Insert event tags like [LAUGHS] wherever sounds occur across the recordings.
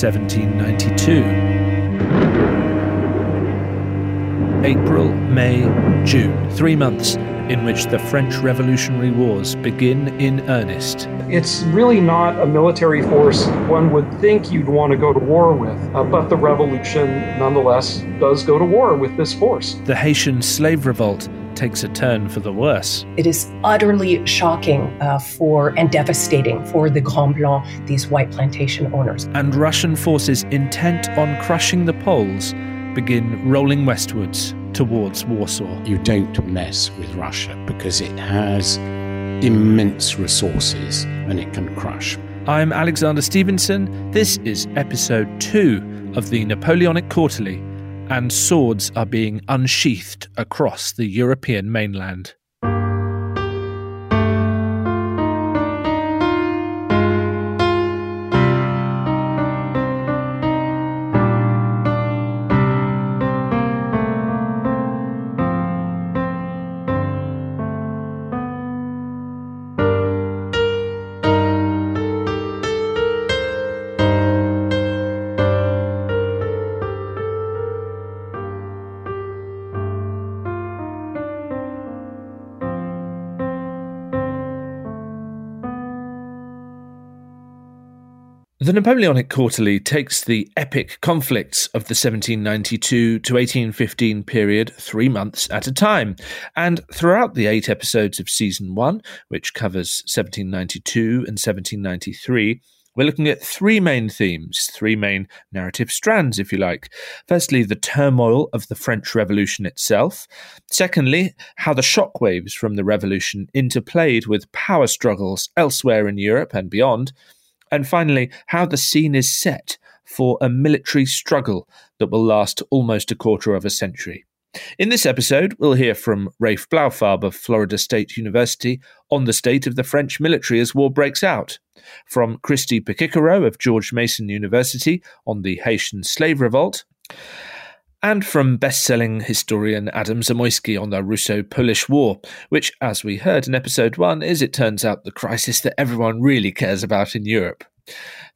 1792. April, May, June, three months in which the French Revolutionary Wars begin in earnest. It's really not a military force one would think you'd want to go to war with, uh, but the revolution nonetheless does go to war with this force. The Haitian slave revolt takes a turn for the worse. It is utterly shocking uh, for and devastating for the Grand Blanc, these white plantation owners. And Russian forces intent on crushing the Poles begin rolling westwards towards Warsaw. You don't mess with Russia because it has immense resources and it can crush. I'm Alexander Stevenson. This is episode two of the Napoleonic Quarterly, and swords are being unsheathed across the European mainland. The Napoleonic Quarterly takes the epic conflicts of the 1792 to 1815 period three months at a time. And throughout the eight episodes of season one, which covers 1792 and 1793, we're looking at three main themes, three main narrative strands, if you like. Firstly, the turmoil of the French Revolution itself. Secondly, how the shockwaves from the revolution interplayed with power struggles elsewhere in Europe and beyond. And finally, how the scene is set for a military struggle that will last almost a quarter of a century. In this episode, we'll hear from Rafe Blaufarb of Florida State University on the state of the French military as war breaks out, from Christy Pichichero of George Mason University on the Haitian slave revolt, and from best-selling historian Adam Zamoyski on the Russo-Polish War, which, as we heard in episode one, is, it turns out, the crisis that everyone really cares about in Europe.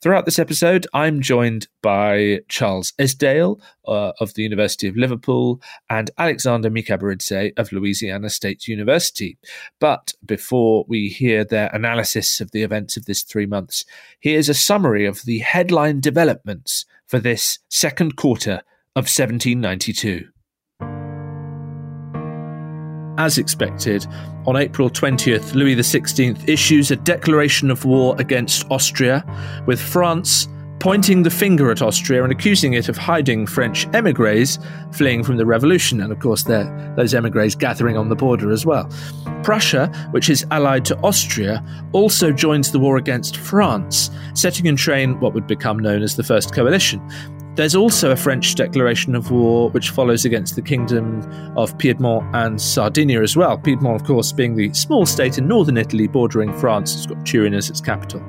Throughout this episode, I'm joined by Charles Esdaile uh, of the University of Liverpool and Alexander Mikaberidze of Louisiana State University. But before we hear their analysis of the events of this three months, here's a summary of the headline developments for this second quarter of 1792. As expected, on April 20th, Louis XVI issues a declaration of war against Austria, with France pointing the finger at Austria and accusing it of hiding French emigres fleeing from the revolution, and of course, those emigres gathering on the border as well. Prussia, which is allied to Austria, also joins the war against France, setting in train what would become known as the First Coalition. There's also a French declaration of war which follows against the kingdom of Piedmont and Sardinia as well. Piedmont, of course, being the small state in northern Italy bordering France, it's got Turin as its capital.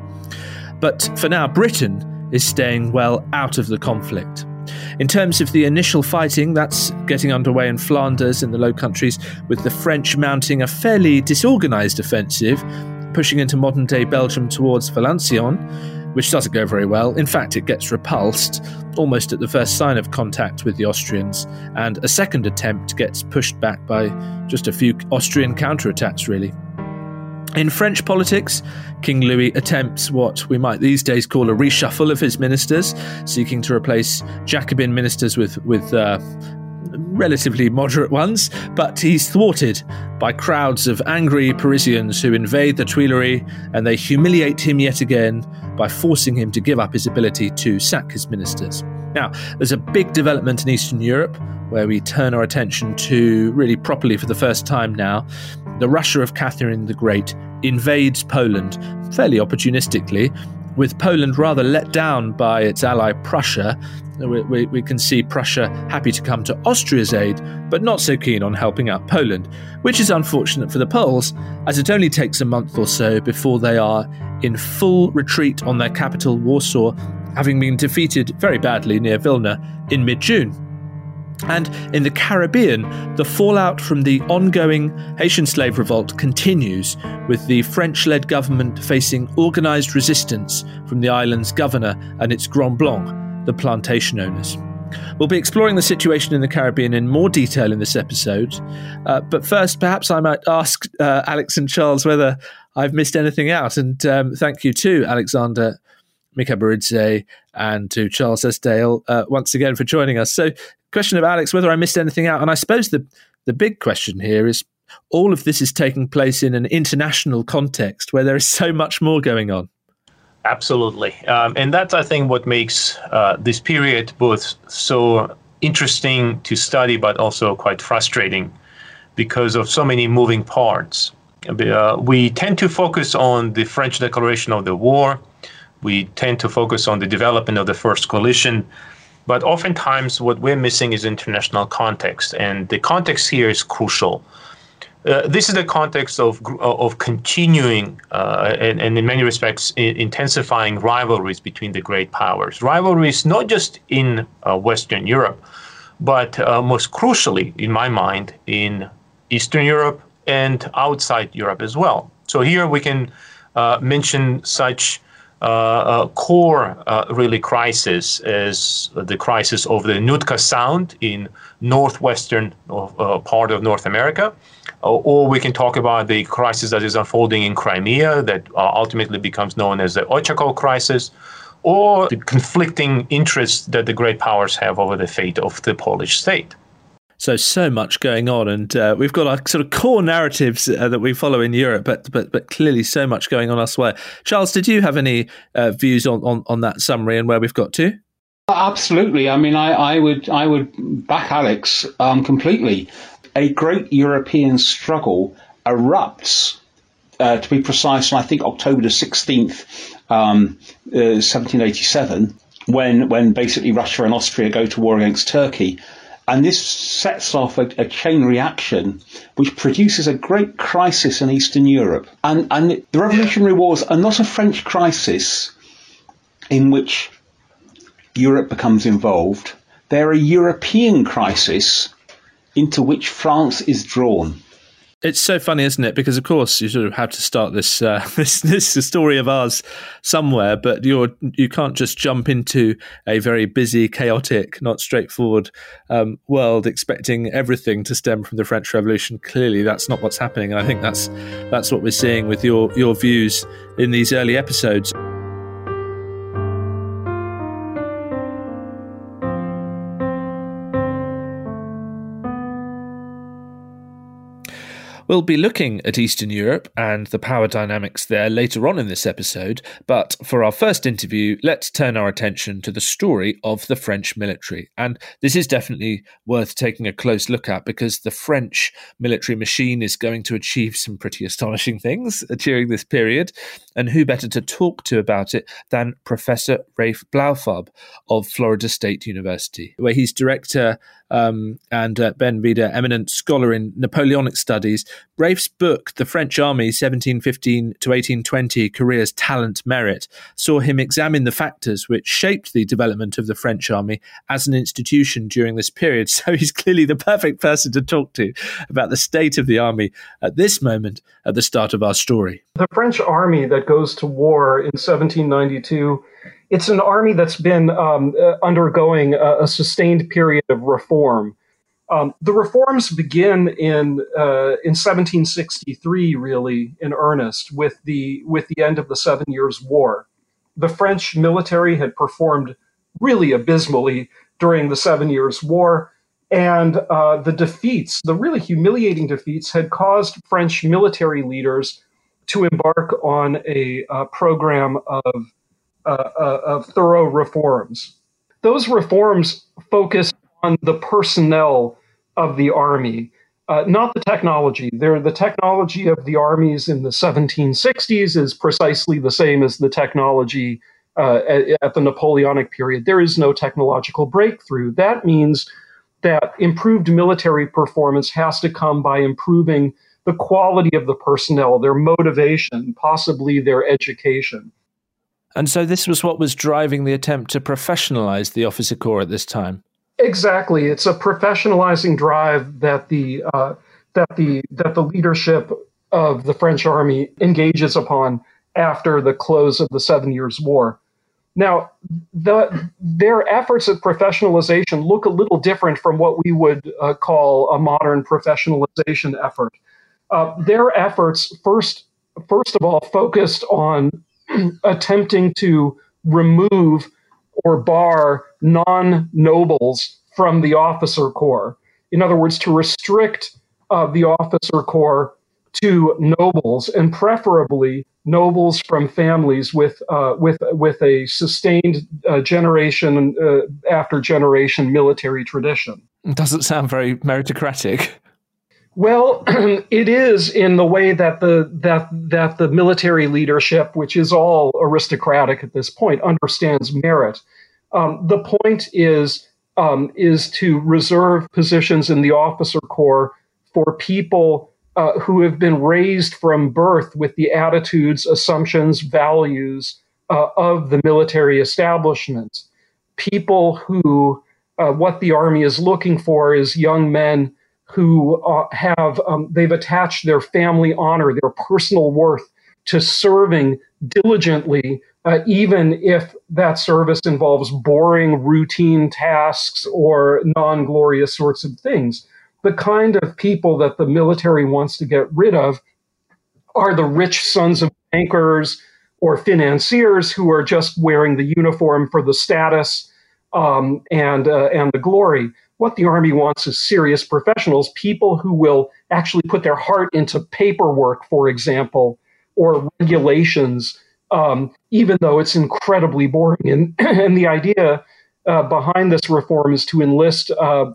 But for now, Britain is staying well out of the conflict. In terms of the initial fighting, that's getting underway in Flanders in the Low Countries, with the French mounting a fairly disorganised offensive, pushing into modern day Belgium towards Valenciennes which doesn't go very well. In fact, it gets repulsed almost at the first sign of contact with the Austrians, and a second attempt gets pushed back by just a few Austrian counterattacks, really. In French politics, King Louis attempts what we might these days call a reshuffle of his ministers, seeking to replace Jacobin ministers with, with uh, relatively moderate ones, but he's thwarted by crowds of angry Parisians who invade the Tuileries and they humiliate him yet again by forcing him to give up his ability to sack his ministers. Now, there's a big development in Eastern Europe where we turn our attention to, really properly for the first time now, the Russia of Catherine the Great invades Poland fairly opportunistically with Poland rather let down by its ally Prussia, we, we, we, can see Prussia happy to come to Austria's aid, but not so keen on helping out Poland, which is unfortunate for the Poles, as it only takes a month or so before they are in full retreat on their capital, Warsaw, having been defeated very badly near Vilna in mid June. And in the Caribbean, the fallout from the ongoing Haitian slave revolt continues, with the French led government facing organised resistance from the island's governor and its Grand Blanc, the plantation owners. We'll be exploring the situation in the Caribbean in more detail in this episode. Uh, but first, perhaps I might ask uh, Alex and Charles whether I've missed anything out. And um, thank you to Alexander Mikaberidze and to Charles Esdaile uh, once again for joining us. So, question of Alex, whether I missed anything out. And I suppose the, the big question here is all of this is taking place in an international context where there is so much more going on. Absolutely. Um, and that's, I think, what makes uh, this period both so interesting to study, but also quite frustrating because of so many moving parts. Uh, we tend to focus on the French declaration of the war. We tend to focus on the development of the first coalition. But oftentimes, what we're missing is international context. And the context here is crucial. Uh, this is the context of of continuing uh, and, and, in many respects intensifying rivalries between the great powers. Rivalries not just in uh, Western Europe, but uh, most crucially, in my mind, in Eastern Europe and outside Europe as well. So here we can uh, mention such Uh, uh, core uh, really crisis is the crisis of the Nootka Sound in northwestern uh, part of North America or we can talk about the crisis that is unfolding in Crimea that uh, ultimately becomes known as the Ochakov crisis, or the conflicting interests that the great powers have over the fate of the Polish state. So so much going on, and uh, we've got our sort of core narratives uh, that we follow in Europe, but but but clearly so much going on elsewhere. Charles, did you have any uh, views on, on on that summary and where we've got to? Absolutely. I mean, I, I would I would back Alex um, completely a great European struggle erupts, uh, to be precise, I think October the 16th, um, uh, 1787, when, when basically Russia and Austria go to war against Turkey. And this sets off a, a, chain reaction which produces a great crisis in Eastern Europe. And, and the Revolutionary Wars are not a French crisis in which Europe becomes involved. They're a European crisis into which France is drawn. It's so funny, isn't it? Because of course you sort of have to start this uh, [LAUGHS] this this story of ours somewhere, but you're you can't just jump into a very busy, chaotic, not straightforward um, world expecting everything to stem from the French Revolution. Clearly, that's not what's happening, and I think that's that's what we're seeing with your your views in these early episodes. We'll be looking at Eastern Europe and the power dynamics there later on in this episode, but for our first interview, let's turn our attention to the story of the French military. And this is definitely worth taking a close look at because the French military machine is going to achieve some pretty astonishing things during this period. And who better to talk to about it than Professor Rafe Blaufarb of Florida State University, where he's director um, and uh, Ben Weider, eminent scholar in Napoleonic studies. Rafe's book, The French Army, 1715 to 1820 Careers, Talent, Merit, saw him examine the factors which shaped the development of the French Army as an institution during this period. [LAUGHS] So he's clearly the perfect person to talk to about the state of the army at this moment at the start of our story. The French army that goes to war in 1792 it's an army that's been um, uh, undergoing a, a, sustained period of reform. Um, the reforms begin in uh, in 1763, really in earnest, with the with the end of the Seven Years' War. The French military had performed really abysmally during the Seven Years' War, and uh, the defeats, the really humiliating defeats, had caused French military leaders to embark on a, uh, program of uh, uh, of thorough reforms. Those reforms focus on the personnel of the army, uh, not the technology. The technology of the armies in the 1760s is precisely the same as the technology uh, at, at the Napoleonic period. There is no technological breakthrough. That means that improved military performance has to come by improving the quality of the personnel, their motivation, possibly their education. And so this was what was driving the attempt to professionalize the officer corps at this time. Exactly, it's a professionalizing drive that the uh, that the that the leadership of the French army engages upon after the close of the Seven Years' War. Now, the, their efforts at professionalization look a little different from what we would uh, call a modern professionalization effort. Uh, their efforts, first, first of all, focused on [CLEARS THROAT] attempting to remove or bar non nobles from the officer corps. In other words, to restrict uh, the officer corps to nobles, and preferably nobles from families with uh, with with a sustained uh, generation uh, after generation military tradition. It doesn't sound very meritocratic. Well, [CLEARS THROAT] it is in the way that the that that the military leadership, which is all aristocratic at this point, understands merit. Um, the point is um, is to reserve positions in the officer corps for people uh, who have been raised from birth with the attitudes, assumptions, values uh, of the military establishment. People who, uh, what the Army is looking for is young men who uh, have, um, they've attached their family honor, their personal worth to serving diligently, uh, even if that service involves boring, routine tasks or non glorious sorts of things the kind of people that the military wants to get rid of are the rich sons of bankers or financiers who are just wearing the uniform for the status um, and uh, and the glory. What the army wants is serious professionals, people who will actually put their heart into paperwork, for example, or regulations, um, even though it's incredibly boring. And [CLEARS THROAT] and the idea uh, behind this reform is to enlist uh,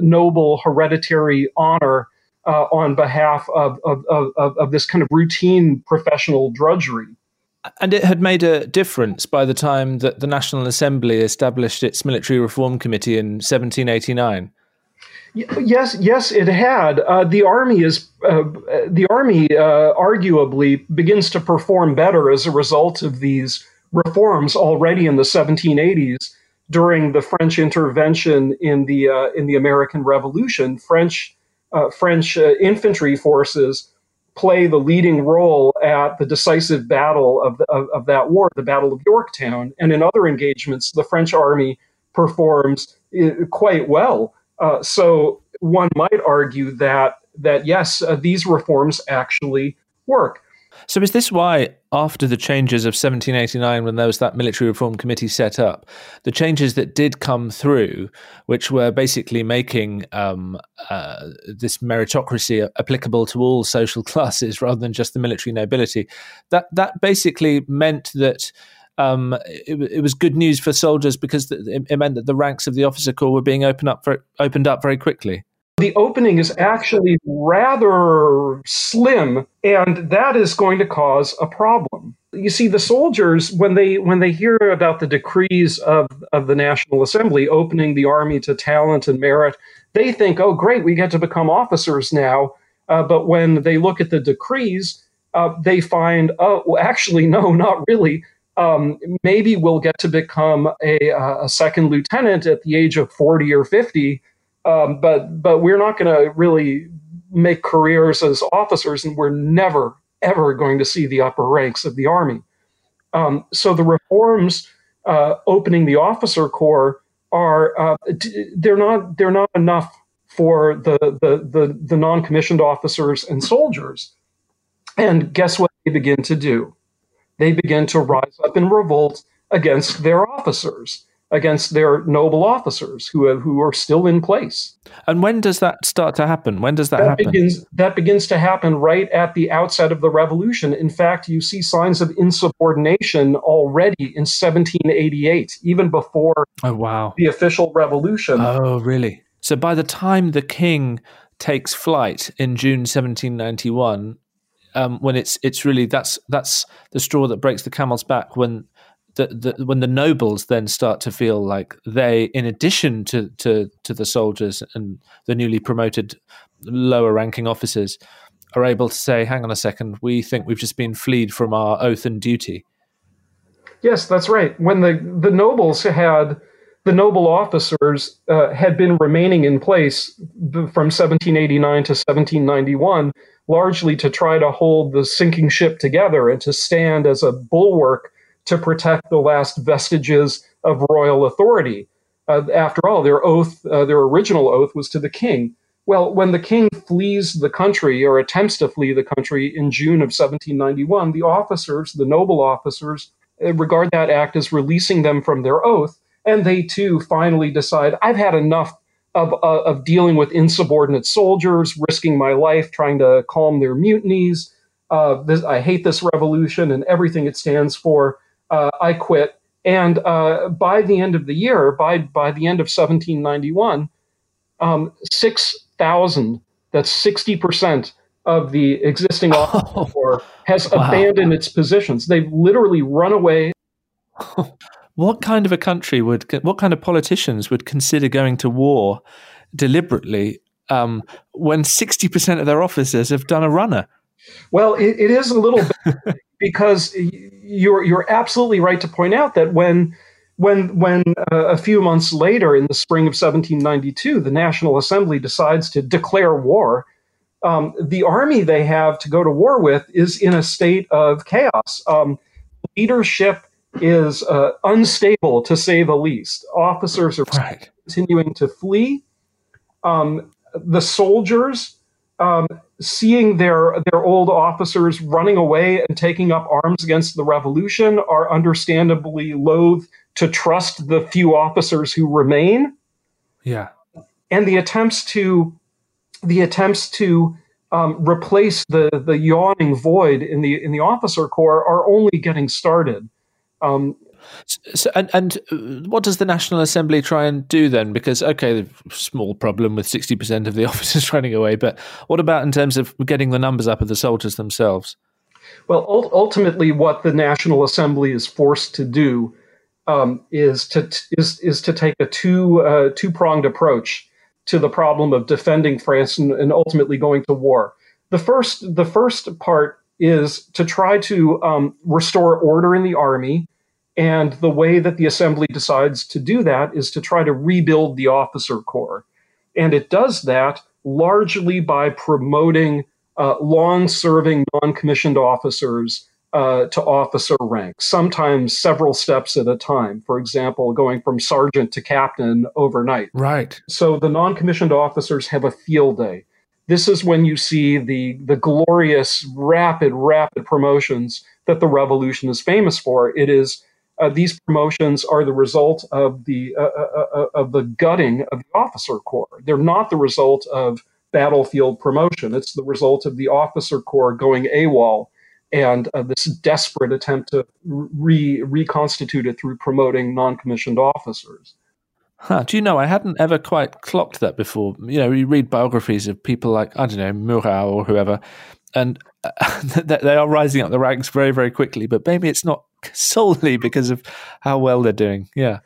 noble hereditary honor uh, on behalf of, of, of, of this kind of routine professional drudgery. And it had made a difference by the time that the National Assembly established its military reform committee in 1789. Yes, yes, it had. Uh, the army is uh, the army uh, arguably begins to perform better as a result of these reforms already in the 1780s during the French intervention in the uh, in the American Revolution, French uh, French uh, infantry forces play the leading role at the decisive battle of, the, of, of, that war, the Battle of Yorktown, and in other engagements, the French army performs uh, quite well. Uh, so one might argue that that yes, uh, these reforms actually work. So is this why, after the changes of 1789, when there was that military reform committee set up, the changes that did come through, which were basically making um, uh, this meritocracy applicable to all social [LAUGHS] classes rather than just the military nobility, that that basically meant that. Um, it, it, was good news for soldiers because it, it meant that the ranks of the officer corps were being opened up for, opened up very quickly. The opening is actually rather slim, and that is going to cause a problem. You see, the soldiers, when they when they hear about the decrees of, of the National Assembly opening the army to talent and merit, they think, oh, great, we get to become officers now. Uh, but when they look at the decrees, uh, they find, oh, well, actually, no, not really. Um, maybe we'll get to become a, a second lieutenant at the age of 40 or 50 um, but but we're not going to really make careers as officers, and we're never ever going to see the upper ranks of the army. Um, so the reforms uh, opening the officer corps are uh, they're not they're not enough for the the the, the non commissioned officers and soldiers. And guess what they begin to do? They begin to rise up in revolt against their officers against their noble officers who have, who are still in place. And when does that start to happen? When does that, that happen? Begins, that begins to happen right at the outset of the revolution. In fact, you see signs of insubordination already in 1788, even before oh, wow. the official revolution. Oh, really? So by the time the king takes flight in June 1791, um, when it's it's really that's that's the straw that breaks the camel's back when the, the, when the nobles then start to feel like they, in addition to, to, to the soldiers and the newly promoted lower ranking officers, are able to say, hang on a second, we think we've just been fleed from our oath and duty. Yes, that's right. When the, the nobles had, the noble officers uh, had been remaining in place from 1789 to 1791, largely to try to hold the sinking ship together and to stand as a bulwark to protect the last vestiges of royal authority. Uh, after all, their oath, uh, their original oath, was to the king. Well, when the king flees the country or attempts to flee the country in June of 1791, the officers, the noble officers, uh, regard that act as releasing them from their oath, and they too finally decide, I've had enough of, uh, of dealing with insubordinate soldiers, risking my life trying to calm their mutinies. Uh, this, I hate this revolution and everything it stands for. Uh, I quit. And uh, by the end of the year, by, by the end of 1791, um, 6,000, that's 60% of the existing [LAUGHS] office corps has wow. abandoned its positions. They've literally run away. [LAUGHS] what kind of a country would, what kind of politicians would consider going to war deliberately um, when 60% of their officers have done a runner? Well, it, it is a little [LAUGHS] bit because you're you're absolutely right to point out that when when when uh, a few months later in the spring of 1792 the National Assembly decides to declare war, um, the army they have to go to war with is in a state of chaos. Um, leadership is uh, unstable to say the least. Officers are right. continuing to flee. Um, the soldiers um, seeing their their old officers running away and taking up arms against the revolution are understandably loath to trust the few officers who remain. Yeah, and the attempts to the attempts to um, replace the the yawning void in the in the officer corps are only getting started. Um, so, and, and uh, what does the National Assembly try and do then? Because okay, small problem with sixty percent of the [LAUGHS] officers running away, but what about in terms of getting the numbers up of the soldiers themselves? Well, ultimately, what the National Assembly is forced to do um, is to is is to take a two uh, two pronged approach to the problem of defending France and, and, ultimately going to war. The first the first part is to try to um, restore order in the army and the way that the assembly decides to do that is to try to rebuild the officer corps. And it does that largely by promoting uh, long serving non commissioned officers uh, to officer rank, sometimes several steps at a time. For example, going from sergeant to captain overnight. Right. So the non commissioned officers have a field day. This is when you see the, the glorious, rapid, rapid promotions that the revolution is famous for. It is uh, these promotions are the result of the uh, uh, uh, uh, of the gutting of the officer corps. They're not the result of battlefield promotion. It's the result of the officer corps going AWOL and uh, this desperate attempt to re- reconstitute it through promoting non-commissioned officers. Huh, do you know, I hadn't ever quite clocked that before. You know, you read biographies of people like, I don't know, Murat or whoever, and [LAUGHS] they are rising up the ranks very, very quickly, but maybe it's not [LAUGHS] solely because of how well they're doing. Yeah.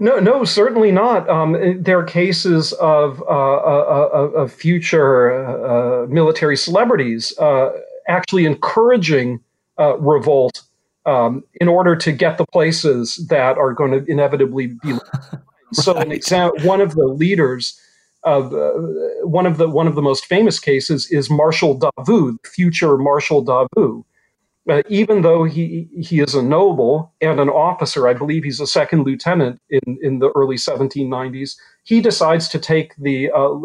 No, no, certainly not. Um, there are cases of, uh, uh, uh of future uh, military celebrities uh, actually encouraging uh, revolt um, in order to get the places that are going to inevitably be. right. [LAUGHS] So, an example, one of the leaders of one of the one of the most famous cases is Marshal Davout, future Marshal Davout, uh, even though he he is a noble and an officer, I believe he's a second lieutenant in, in the early 1790s. He decides to take the uh,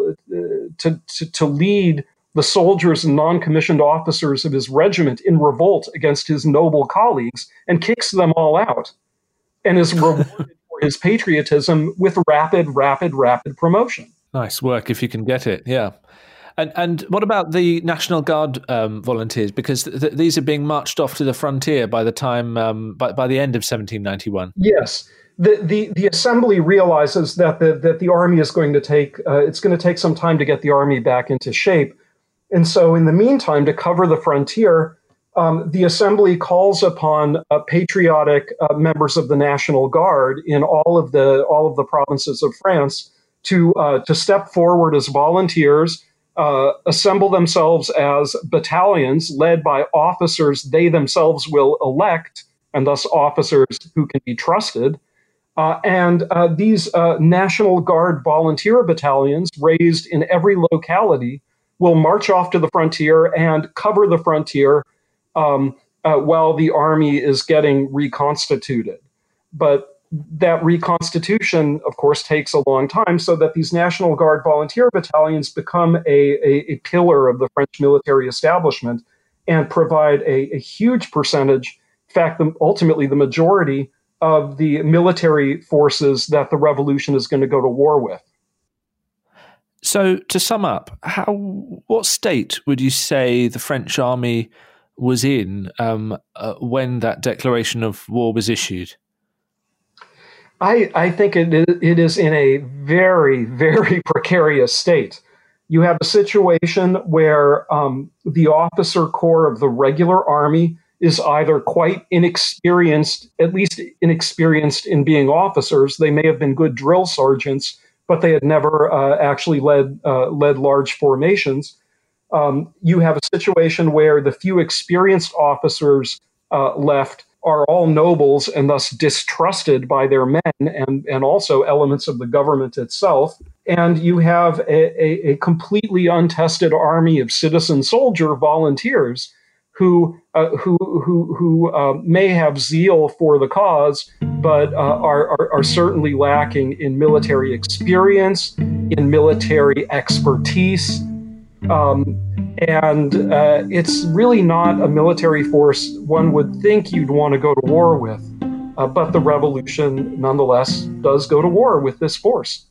to, to, to lead the soldiers and non-commissioned officers of his regiment in revolt against his noble colleagues and kicks them all out, and is rewarded [LAUGHS] for his patriotism with rapid, rapid, rapid promotion. Nice work if you can get it. Yeah. And and what about the National Guard um, volunteers? Because th- th- these are being marched off to the frontier by the time um, by, by the end of 1791. Yes, the, the the assembly realizes that the that the army is going to take uh, it's going to take some time to get the army back into shape, and so in the meantime, to cover the frontier, um, the assembly calls upon uh, patriotic uh, members of the National Guard in all of the all of the provinces of France to uh, to step forward as volunteers uh, assemble themselves as battalions led by officers they themselves will elect, and thus officers who can be trusted. Uh, and uh, these uh, National Guard volunteer battalions, raised in every locality, will march off to the frontier and cover the frontier um, uh, while the army is getting reconstituted. But that reconstitution, of course, takes a long time, so that these National Guard volunteer battalions become a, a, a pillar of the French military establishment and provide a, a huge percentage, in fact, the, ultimately the majority of the military forces that the revolution is going to go to war with. So, to sum up, how what state would you say the French army was in um, uh, when that declaration of war was issued? I, I think it, it is in a very, very [LAUGHS] precarious state. You have a situation where um, the officer corps of the regular army is either quite inexperienced, at least inexperienced in being officers. They may have been good drill sergeants, but they had never uh, actually led uh, led large formations. Um, you have a situation where the few experienced officers uh, left are all nobles and thus distrusted by their men and, and also elements of the government itself. And you have a, a, a completely untested army of citizen soldier volunteers who uh, who who who uh, may have zeal for the cause, but uh, are, are, are certainly lacking in military experience, in military expertise, um, and uh, it's really not a military force one would think you'd want to go to war with. Uh, but the revolution, nonetheless, does go to war with this force.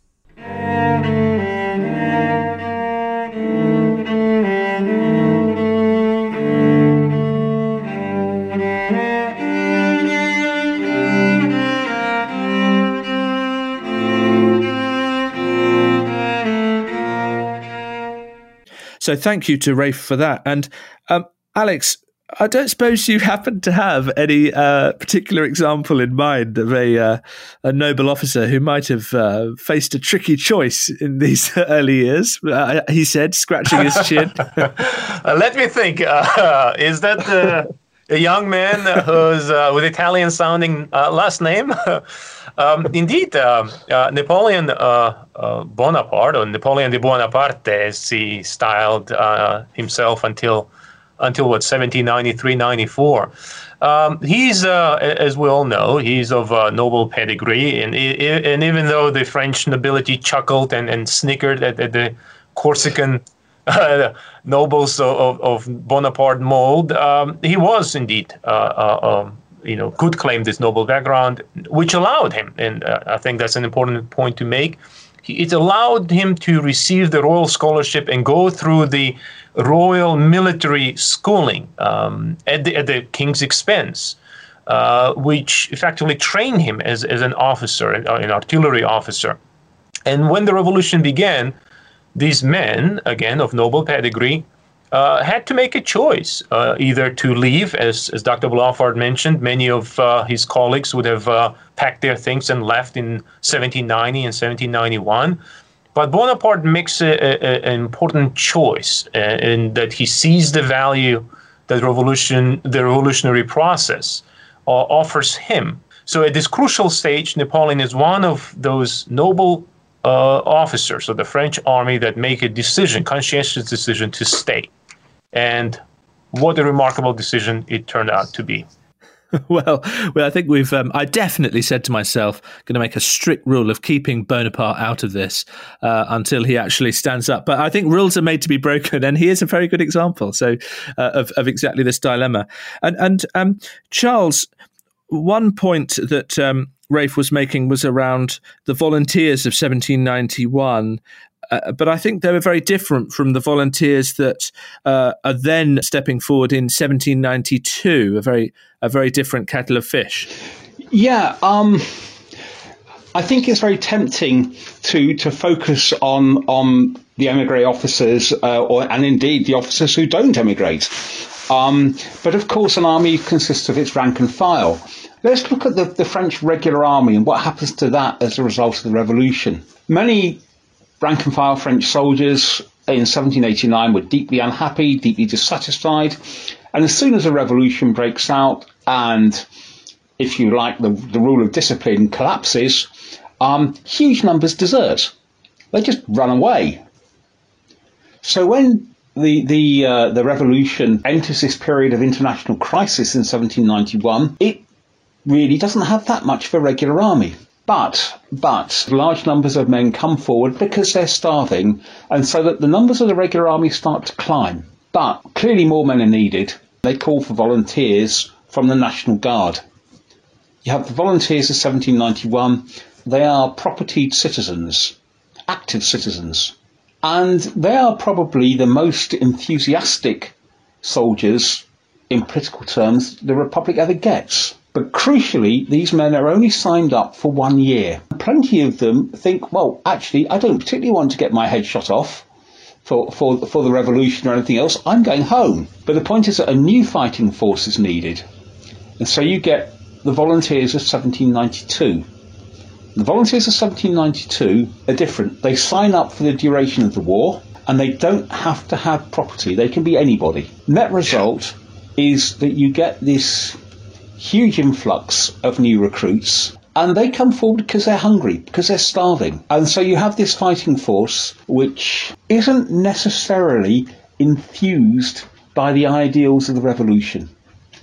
So thank you to Rafe for that. And um, Alex, I don't suppose you [LAUGHS] happen to have any uh, particular example in mind of a uh, a noble officer who might have uh, faced a tricky choice in these [LAUGHS] early years. Uh, he said, scratching his chin. [LAUGHS] Uh, let me think. Uh, is that a young man who's with Italian sounding last name? [LAUGHS] Um, indeed, uh, uh, Napoleon uh, uh, Bonaparte, or Napoleon de Bonaparte, as he styled uh, himself until until what 1793, 94. Um, he's, uh, as we all know, he's of noble pedigree, and and even though the French nobility chuckled and, and snickered at, at the Corsican [LAUGHS] nobles of, of Bonaparte mold, um, he was indeed um, you know, could claim this noble background, which allowed him, and uh, I think that's an important point to make. He, It allowed him to receive the royal scholarship and go through the royal military schooling um, at, the, at the king's expense, uh, which effectively trained him as, as an officer, an, an artillery officer. And when the revolution began, these men, again of noble pedigree, uh, had to make a choice uh, either to leave, as, as Dr. Blaufarb mentioned, many of uh, his colleagues would have uh, packed their things and left in 1790 and 1791. But Bonaparte makes an important choice uh, in that he sees the value that revolution, the revolutionary process uh, offers him. So at this crucial stage, Napoleon is one of those noble officers of the French army that make a decision, conscientious decision to stay. And what a remarkable decision it turned out to be. [LAUGHS] well, well, I think we've. Um, I definitely said to myself, going to make a strict rule of keeping Bonaparte out of this uh, until he actually stands up. But I think rules are made to be broken, and he is a very good example. So uh, of, of exactly this dilemma. And and um, Charles, one point that um, Rafe was making was around the volunteers of 1791 uh, but I think they were very different from the volunteers that uh, are then stepping forward in 1792. A very a very different kettle of fish. Yeah. Um, I think it's very tempting to to focus on on the emigre officers, uh, or and indeed the officers who don't emigrate. Um, but of course, an army consists of its rank and file. Let's look at the, the French regular army and what happens to that as a result of the revolution. Many rank and file French soldiers in 1789 were deeply unhappy, deeply dissatisfied, and as soon as a revolution breaks out and, if you like, the, the rule of discipline collapses, um, huge numbers desert. They just run away. So when the the uh, the revolution enters this period of international crisis in 1791, it really doesn't have that much of a regular army. But but large numbers of men come forward because they're starving, and so that the numbers of the regular army start to climb. But clearly more men are needed. They call for volunteers from the National Guard. You have the volunteers of 1791. They are propertied citizens, active citizens. And they are probably the most enthusiastic soldiers, in political terms, the Republic ever gets. But crucially, these men are only signed up for one year. Plenty of them think, well, actually, I don't particularly want to get my head shot off for, for, for the revolution or anything else. I'm going home. But the point is that a new fighting force is needed. And so you get the volunteers of 1792. The volunteers of 1792 are different. They sign up for the duration of the war and they don't have to have property. They can be anybody. Net result is that you get this huge influx of new recruits and they come forward because they're hungry, because they're starving. And so you have this fighting force which isn't necessarily infused by the ideals of the revolution.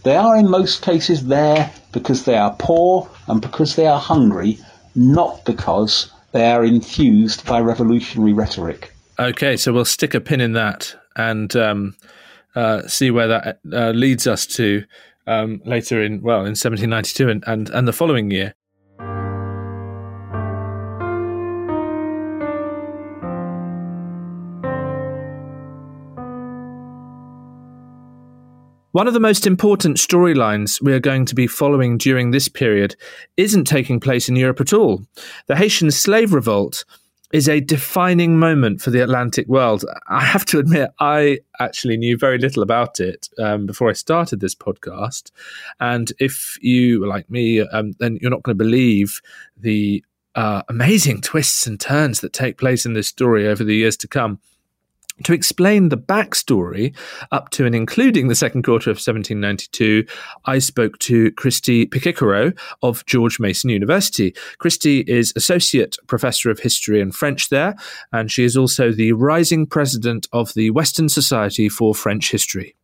They are in most cases there because they are poor and because they are hungry not because they are infused by revolutionary rhetoric. Okay, so we'll stick a pin in that and um, uh, see where that uh, leads us to um, later in, well, in 1792 and, and, and the following year. One of the most important storylines we are going to be following during this period isn't taking place in Europe at all. The Haitian slave revolt is a defining moment for the Atlantic world. I have to admit, I actually knew very little about it um, before I started this podcast. And if you, like me, um, then you're not going to believe the uh, amazing twists and turns that take place in this story over the years to come. To explain the backstory up to and including the second quarter of 1792, I spoke to Christy Pichichero of George Mason University. Christy is Associate Professor of History and French there, and she is also the rising president of the Western Society for French History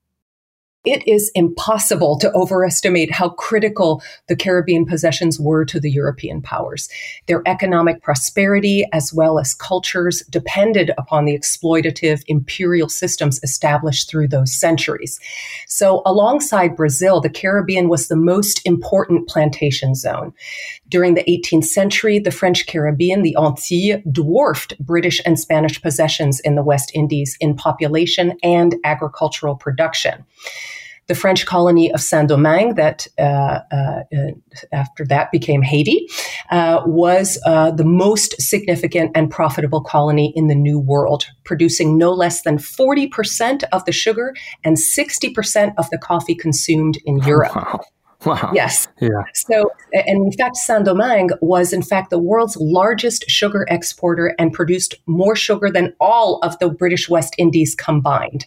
it is impossible to overestimate how critical the Caribbean possessions were to the European powers. Their economic prosperity, as well as cultures, depended upon the exploitative imperial systems established through those centuries. So, alongside Brazil, the Caribbean was the most important plantation zone. During the 18th century, the French Caribbean, the Antilles, dwarfed British and Spanish possessions in the West Indies in population and agricultural production the French colony of Saint Domingue, that uh, uh, after that became Haiti, uh, was uh, the most significant and profitable colony in the New World, producing no less than 40% of the sugar and 60% of the coffee consumed in Europe. Wow. Wow. Yes. Yeah. So, and in fact, Saint Domingue was in fact the world's largest sugar exporter and produced more sugar than all of the British West Indies combined.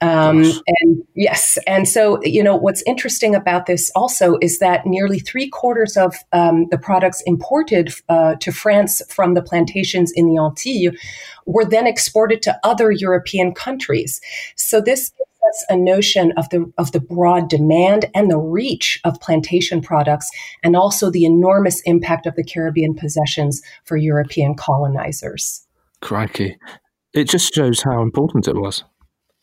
Um, and yes, and so you know what's interesting about this also is that nearly three quarters of um, the products imported uh, to France from the plantations in the Antilles were then exported to other European countries. So this us a notion of the of the broad demand and the reach of plantation products, and also the enormous impact of the Caribbean possessions for European colonizers. Crikey! It just shows how important it was.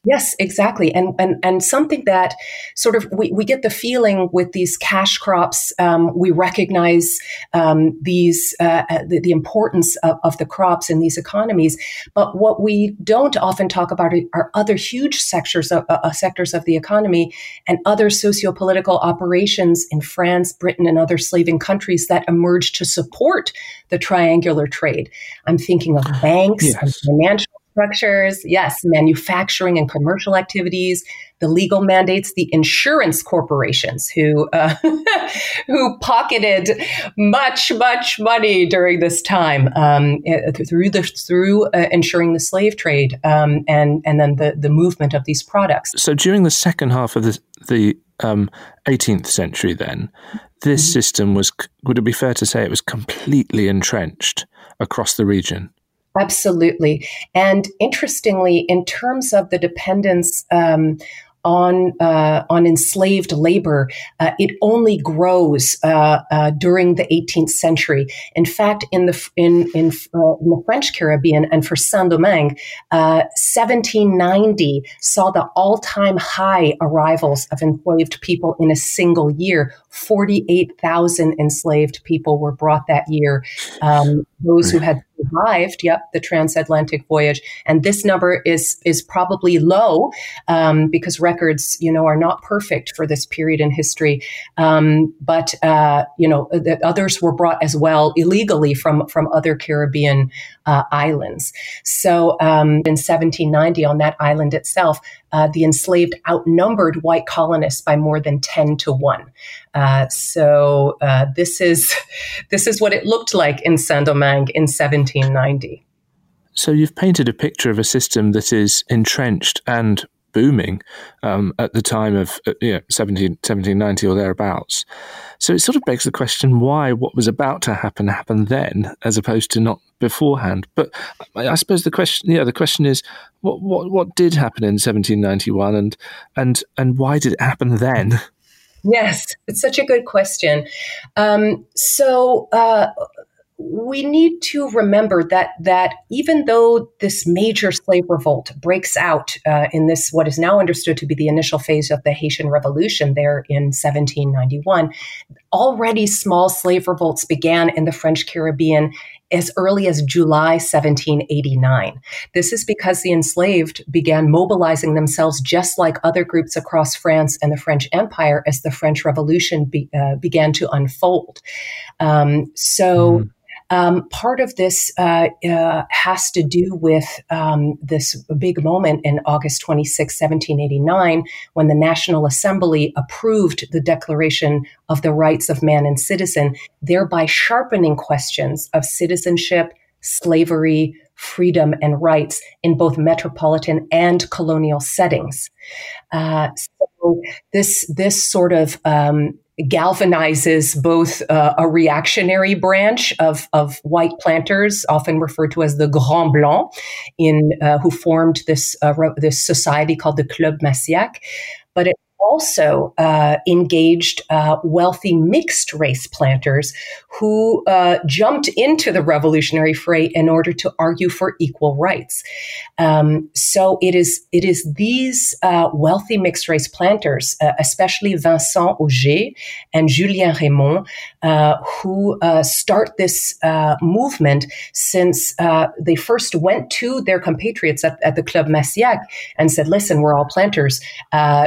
Yes, exactly. And, and, and something that sort of we, we get the feeling with these cash crops, um, we recognize um, these, uh, uh, the, the, importance of, of, the crops in these economies. But what we don't often talk about are other huge sectors of, uh, uh, sectors of the economy and other socio-political operations in France, Britain, and other slaving countries that emerged to support the triangular trade. I'm thinking of banks yes. and financial structures, yes, manufacturing and commercial activities, the legal mandates, the insurance corporations who uh, [LAUGHS] who pocketed much much money during this time um, eh, through the through uh, ensuring the slave trade um, and and then the the movement of these products. So during the second half of the the um, 18th century, then this mm-hmm. system was would it be fair to say it was completely entrenched across the region? Absolutely. And interestingly, in terms of the dependence um, on uh, on enslaved labor, uh, it only grows uh, uh during the 18th century. In fact, in the in in, uh, in the French Caribbean and for Saint Domingue, 1790 uh, saw the all time high arrivals of enslaved people in a single year. 48,000 enslaved people were brought that year. Um, those who had survived, yep, the transatlantic voyage. And this number is is probably low um, because records, you know, are not perfect for this period in history. Um, but uh, you know, the others were brought as well illegally from from other Caribbean uh, islands. So um, in 1790, on that island itself, uh, the enslaved outnumbered white colonists by more than 10 to 1. Uh, so uh, this is [LAUGHS] this is what it looked like in Saint-Domingue in 1790. So you've painted a picture of a system that is entrenched and booming um, at the time of uh, you know, 17, 1790 or thereabouts. So it sort of begs the question why what was about to happen happened then as opposed to not beforehand. But I suppose the question, yeah, the question is what what what did happen in 1791 and and and why did it happen then? [LAUGHS] Yes, it's such a good question. Um, so uh, we need to remember that that even though this major slave revolt breaks out uh, in this what is now understood to be the initial phase of the Haitian Revolution there in 1791, already small slave revolts began in the French Caribbean as early as July 1789. This is because the enslaved began mobilizing themselves just like other groups across France and the French Empire as the French Revolution be, uh, began to unfold. Um, so. Mm um, part of this uh, uh, has to do with um, this big moment in August 26, 1789, when the National Assembly approved the Declaration of the Rights of Man and Citizen, thereby sharpening questions of citizenship, slavery, freedom, and rights in both metropolitan and colonial settings. Uh, so this this sort of um, galvanizes both uh, a reactionary branch of, of white planters, often referred to as the Grand Blanc, in uh, who formed this uh, this society called the Club Massiac, but it also uh, engaged uh, wealthy mixed race planters who uh, jumped into the revolutionary fray in order to argue for equal rights. Um, so it is it is these uh, wealthy mixed race planters, uh, especially Vincent Ogé and Julien Raimond, uh, who start this movement since they first went to their compatriots at, at, the Club Massiac and said, "Listen, we're all planters.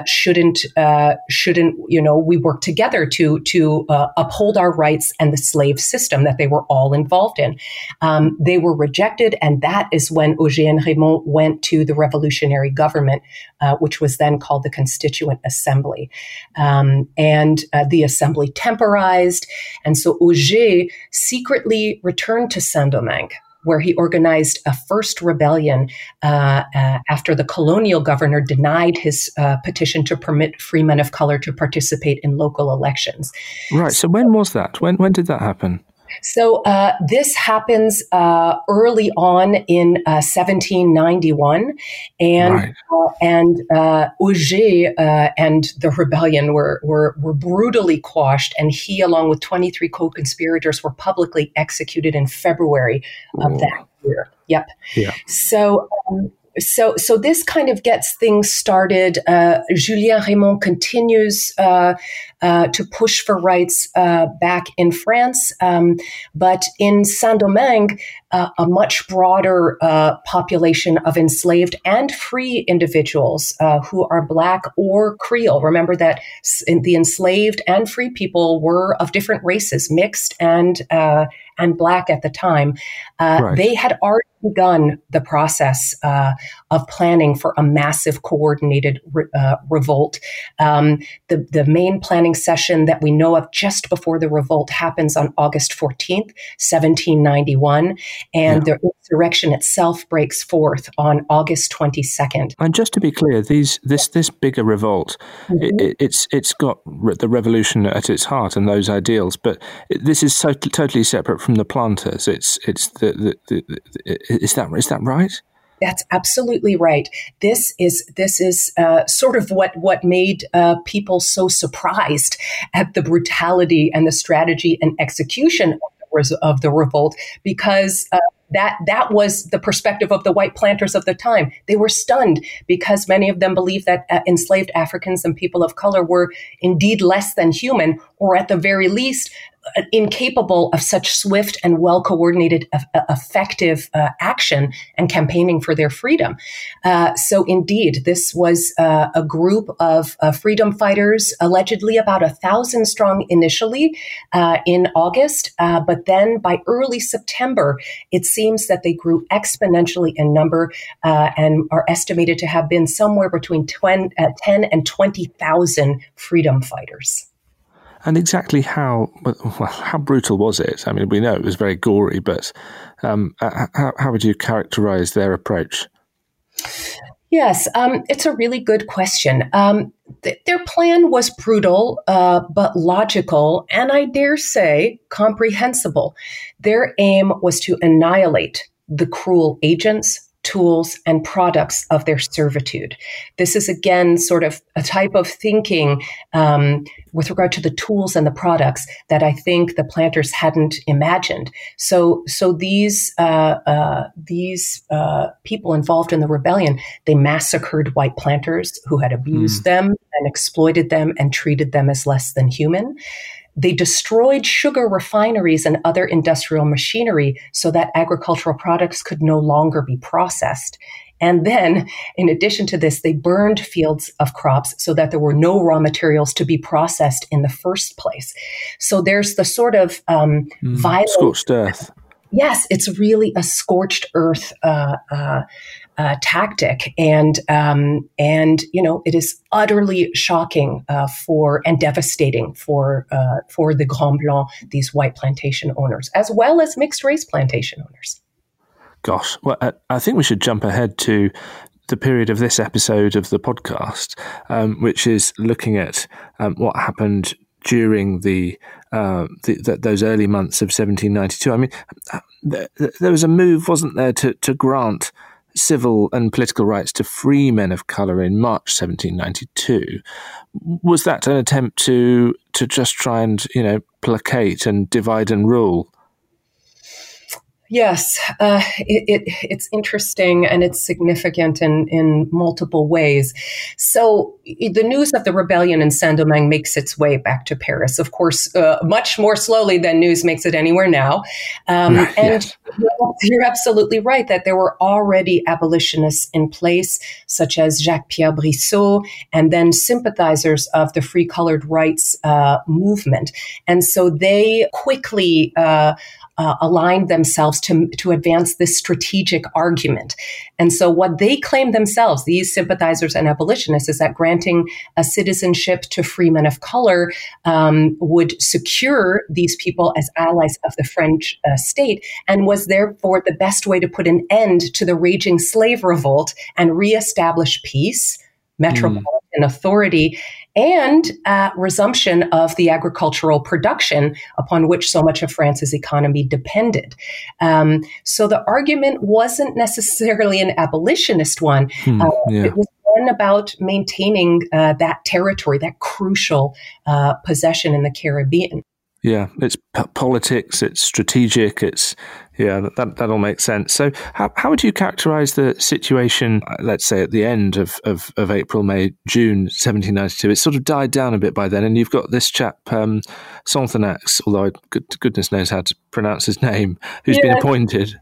shouldn't uh, shouldn't you know we work together to to uh, uphold our rights and the slave system that they were all involved in. Um, they were rejected, and that is when and Raimond went to the revolutionary government, uh, which was then called the Constituent Assembly, um, and uh, the assembly temporized, and so Ogé secretly returned to Saint-Domingue where he organized a first rebellion uh, uh, after the colonial governor denied his uh, petition to permit free men of color to participate in local elections. Right. So, when was that? When when did that happen? So uh, this happens uh, early on in uh, 1791, and right. Uh, and uh, Ogé uh, and the rebellion were, were were brutally quashed, and he, along with 23 co-conspirators, were publicly executed in February of that year. Yep. Yeah. So. Um, so so this kind of gets things started. Uh, Julien Raymond continues uh, uh, to push for rights uh, back in France, um, but in Saint Domingue, uh, a much broader uh, population of enslaved and free individuals who are black or Creole. Remember that the enslaved and free people were of different races, mixed and and black at the time. Right. They had already begun the process uh, of planning for a massive coordinated re- uh, revolt. Um, the, the main planning session that we know of just before the revolt happens on August 14th, 1791, and yeah. the insurrection itself breaks forth on August 22nd. And just to be clear, these this this bigger revolt, mm-hmm. it, it's it's got the revolution at its heart and those ideals, but this is so, totally separate from the planters. It's it's the, the, the, the is that is that right? That's absolutely right. This is this is uh, sort of what what made uh, people so surprised at the brutality and the strategy and execution of the revolt because uh, that that was the perspective of the white planters of the time. They were stunned because many of them believed that uh, enslaved Africans and people of color were indeed less than human, or at the very least incapable of such swift and well coordinated, effective uh, action and campaigning for their freedom. Uh, so, indeed, this was uh, a group of uh, freedom fighters, allegedly about a thousand strong initially uh, in August, uh, but then by early September, it seems that they grew exponentially in number and are estimated to have been somewhere between 10 and 20,000 freedom fighters. And exactly how well, how brutal was it? I mean, we know it was very gory, but um, how, how would you characterize their approach? Yes, um, it's a really good question. Um, th- their plan was brutal, uh, but logical, and I dare say comprehensible. Their aim was to annihilate the cruel agents, tools and products of their servitude. This is again sort of a type of thinking um, with regard to the tools and the products that I think the planters hadn't imagined. So, so these uh, uh, these uh, people involved in the rebellion they massacred white planters who had abused mm. them and exploited them and treated them as less than human. They destroyed sugar refineries and other industrial machinery so that agricultural products could no longer be processed. And then, in addition to this, they burned fields of crops so that there were no raw materials to be processed in the first place. So there's the sort of um, mm, violent. Scorched earth. Yes, it's really a scorched earth uh, uh, uh, tactic, and um, and you know it is utterly shocking uh, for and devastating for uh, for the Grand Blanc, these white plantation owners, as well as mixed race plantation owners. Gosh, well, I think we should jump ahead to the period of this episode of the podcast, um, which is looking at um, what happened during the, uh, the, the, those early months of 1792. I mean, uh, there, there was a move, wasn't there, to, to grant civil and political rights to free men of colour in March 1792. Was that an attempt to to just try and you know placate and divide and rule? Yes, uh, it, it, it's interesting and it's significant in, in multiple ways. So, the news of the rebellion in Saint Domingue makes its way back to Paris, of course, uh, much more slowly than news makes it anywhere now. Um, and yes. you're absolutely right that there were already abolitionists in place, such as Jacques Pierre Brissot, and then sympathizers of the free colored rights uh, movement. And so they quickly uh, aligned themselves to, to advance this strategic argument. And so, what they claim themselves, these sympathizers and abolitionists, is that granting a citizenship to free men of color um, would secure these people as allies of the French uh, state and was therefore the best way to put an end to the raging slave revolt and reestablish peace, metropolitan mm. authority, and uh, resumption of the agricultural production upon which so much of France's economy depended. Um, so the argument wasn't necessarily an abolitionist one. Hmm, uh, yeah. It was one about maintaining uh, that territory, that crucial uh, possession in the Caribbean. Yeah, it's p- politics, it's strategic, it's yeah, that that all makes sense. So, how how would you characterize the situation? Uh, let's say at the end of, of, of April, May, June, seventeen ninety two. It sort of died down a bit by then, and you've got this chap um, although I, good, goodness knows how to pronounce his name, who's yeah. been appointed.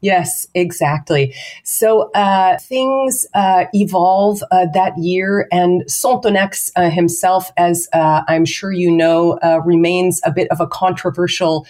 Yes, exactly. So uh, things uh, evolve uh, that year, and Sonthonax uh, himself, as uh, I'm sure you know, uh, remains a bit of a controversial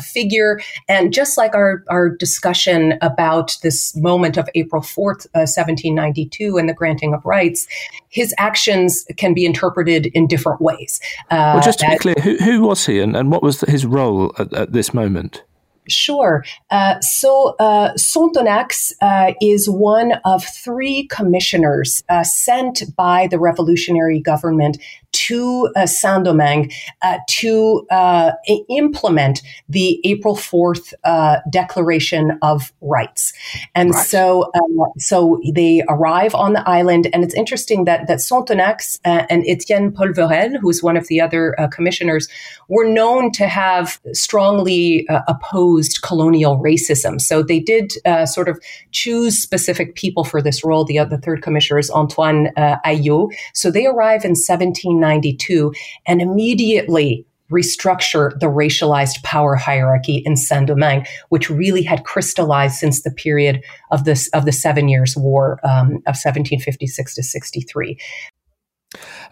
figure. And just like our, our discussion about this moment of April 4th, 1792, and the granting of rights, his actions can be interpreted in different ways. well, just to be clear, who, who was he and, and what was his role at, at this moment? Sure. Uh, so uh, Sonthonax uh, is one of three commissioners uh, sent by the revolutionary government to uh, Saint-Domingue uh, to uh, implement the April 4th uh, Declaration of Rights. And right. so, uh, so they arrive on the island, and it's interesting that, that Sonthonax uh, and Etienne Polverel, who's one of the other commissioners, were known to have strongly opposed colonial racism. So they did sort of choose specific people for this role. The, the third commissioner is Antoine uh, Ailhaud. So they arrive in 1792 and immediately restructure the racialized power hierarchy in Saint-Domingue, which really had crystallized since the period of this of the Seven Years' War um, of 1756 to 63.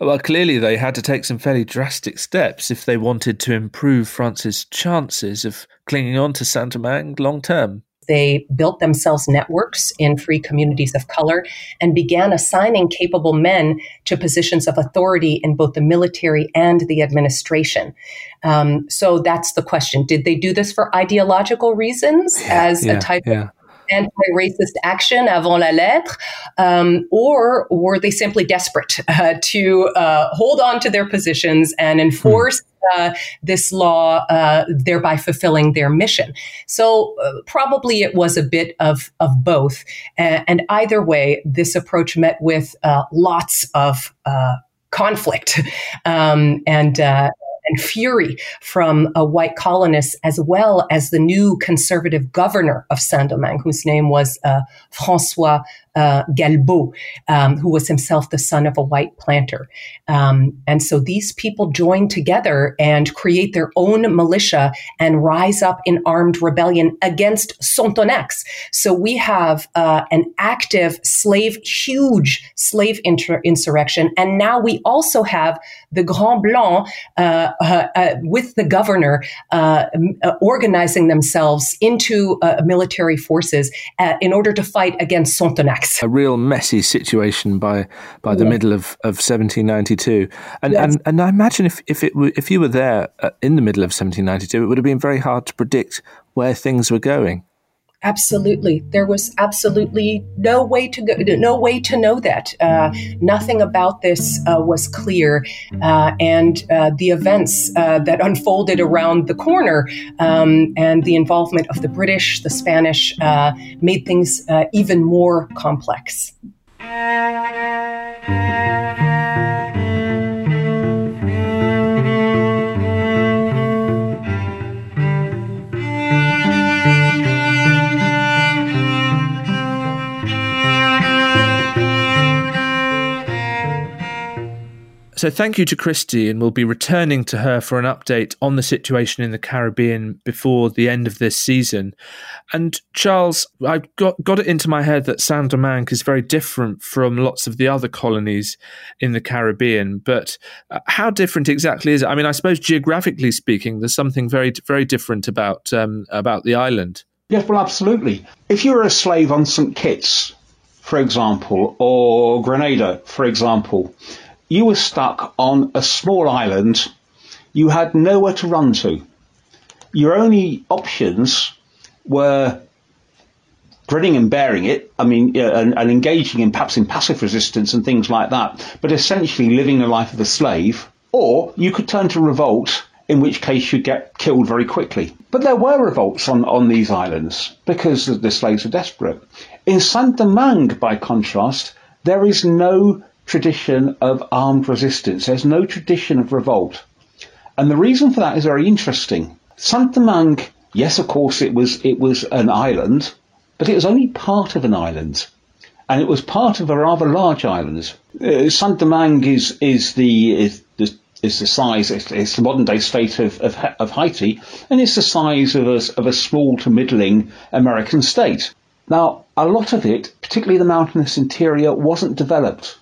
Well, clearly they had to take some fairly drastic steps if they wanted to improve France's chances of clinging on to Saint-Domingue long term. They built themselves networks in free communities of color and began assigning capable men to positions of authority in both the military and the administration. Um, so that's the question. Did they do this for ideological reasons yeah, as yeah, a type yeah. of anti-racist action avant la lettre, um, or were they simply desperate uh, to uh, hold on to their positions and enforce uh, this law, uh, thereby fulfilling their mission. So uh, probably it was a bit of of both, and either way, this approach met with uh, lots of uh, conflict. [LAUGHS] Um, and and fury from a white colonists, as well as the new conservative governor of Saint-Domingue, whose name was uh, Francois uh, um, who was himself the son of a white planter. Um, and so these people join together and create their own militia and rise up in armed rebellion against Sonthonax. So we have uh, an active slave, huge slave inter- insurrection. And now we also have the Grand Blanc uh, uh, uh with the governor uh, organizing themselves into military forces in order to fight against Sonthonax. A real messy situation by by the yeah. middle of, of 1792. And, yes. and and I imagine if if it were, if you were there uh, in the middle of 1792, it would have been very hard to predict where things were going. Absolutely, there was absolutely no way to go, no way to know that. Uh, nothing about this uh, was clear, uh, and uh, the events uh, that unfolded around the corner um, and the involvement of the British, the Spanish, uh, made things even more complex. So thank you to Christy, and we'll be returning to her for an update on the situation in the Caribbean before the end of this season. And Charles, I've got got it into my head that Saint Domingue is very different from lots of the other colonies in the Caribbean. But uh, how different exactly is it? I mean, I suppose geographically speaking, there's something very very different about um, about the island. Yes, well, absolutely. If you were a slave on St Kitts, for example, or Grenada, for example you were stuck on a small island. You had nowhere to run to. Your only options were grinning and bearing it. I mean, and, and, engaging in perhaps in passive resistance and things like that. But essentially living the life of a slave. Or you could turn to revolt, in which case you'd get killed very quickly. But there were revolts on, on these islands because the, the slaves were desperate. In Saint Domingue, by contrast, there is no tradition of armed resistance. There's no tradition of revolt. And the reason for that is very interesting. Saint-Domingue, yes, of course, it was, it was an island, but it was only part of an island. And it was part of a rather large island. Uh, Saint-Domingue is, is the, is the is the size, it's, it's the modern day state of, of, of, Haiti, and it's the size of a, of a small to middling American state. Now, a lot of it, particularly the mountainous interior, wasn't developed.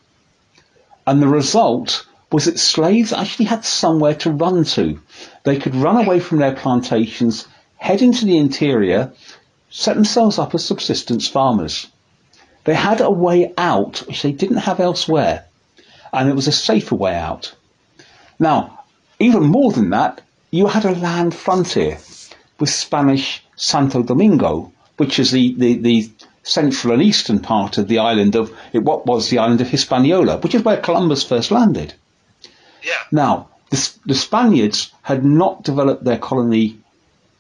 And the result was that slaves actually had somewhere to run to. They could run away from their plantations, head into the interior, set themselves up as subsistence farmers. They had a way out which they didn't have elsewhere, and it was a safer way out. Now, even more than that, you had a land frontier with Spanish Santo Domingo, which is the, the, the central and eastern part of the island of what was the island of Hispaniola, which is where Columbus first landed. Yeah. Now, the, the Spaniards had not developed their colony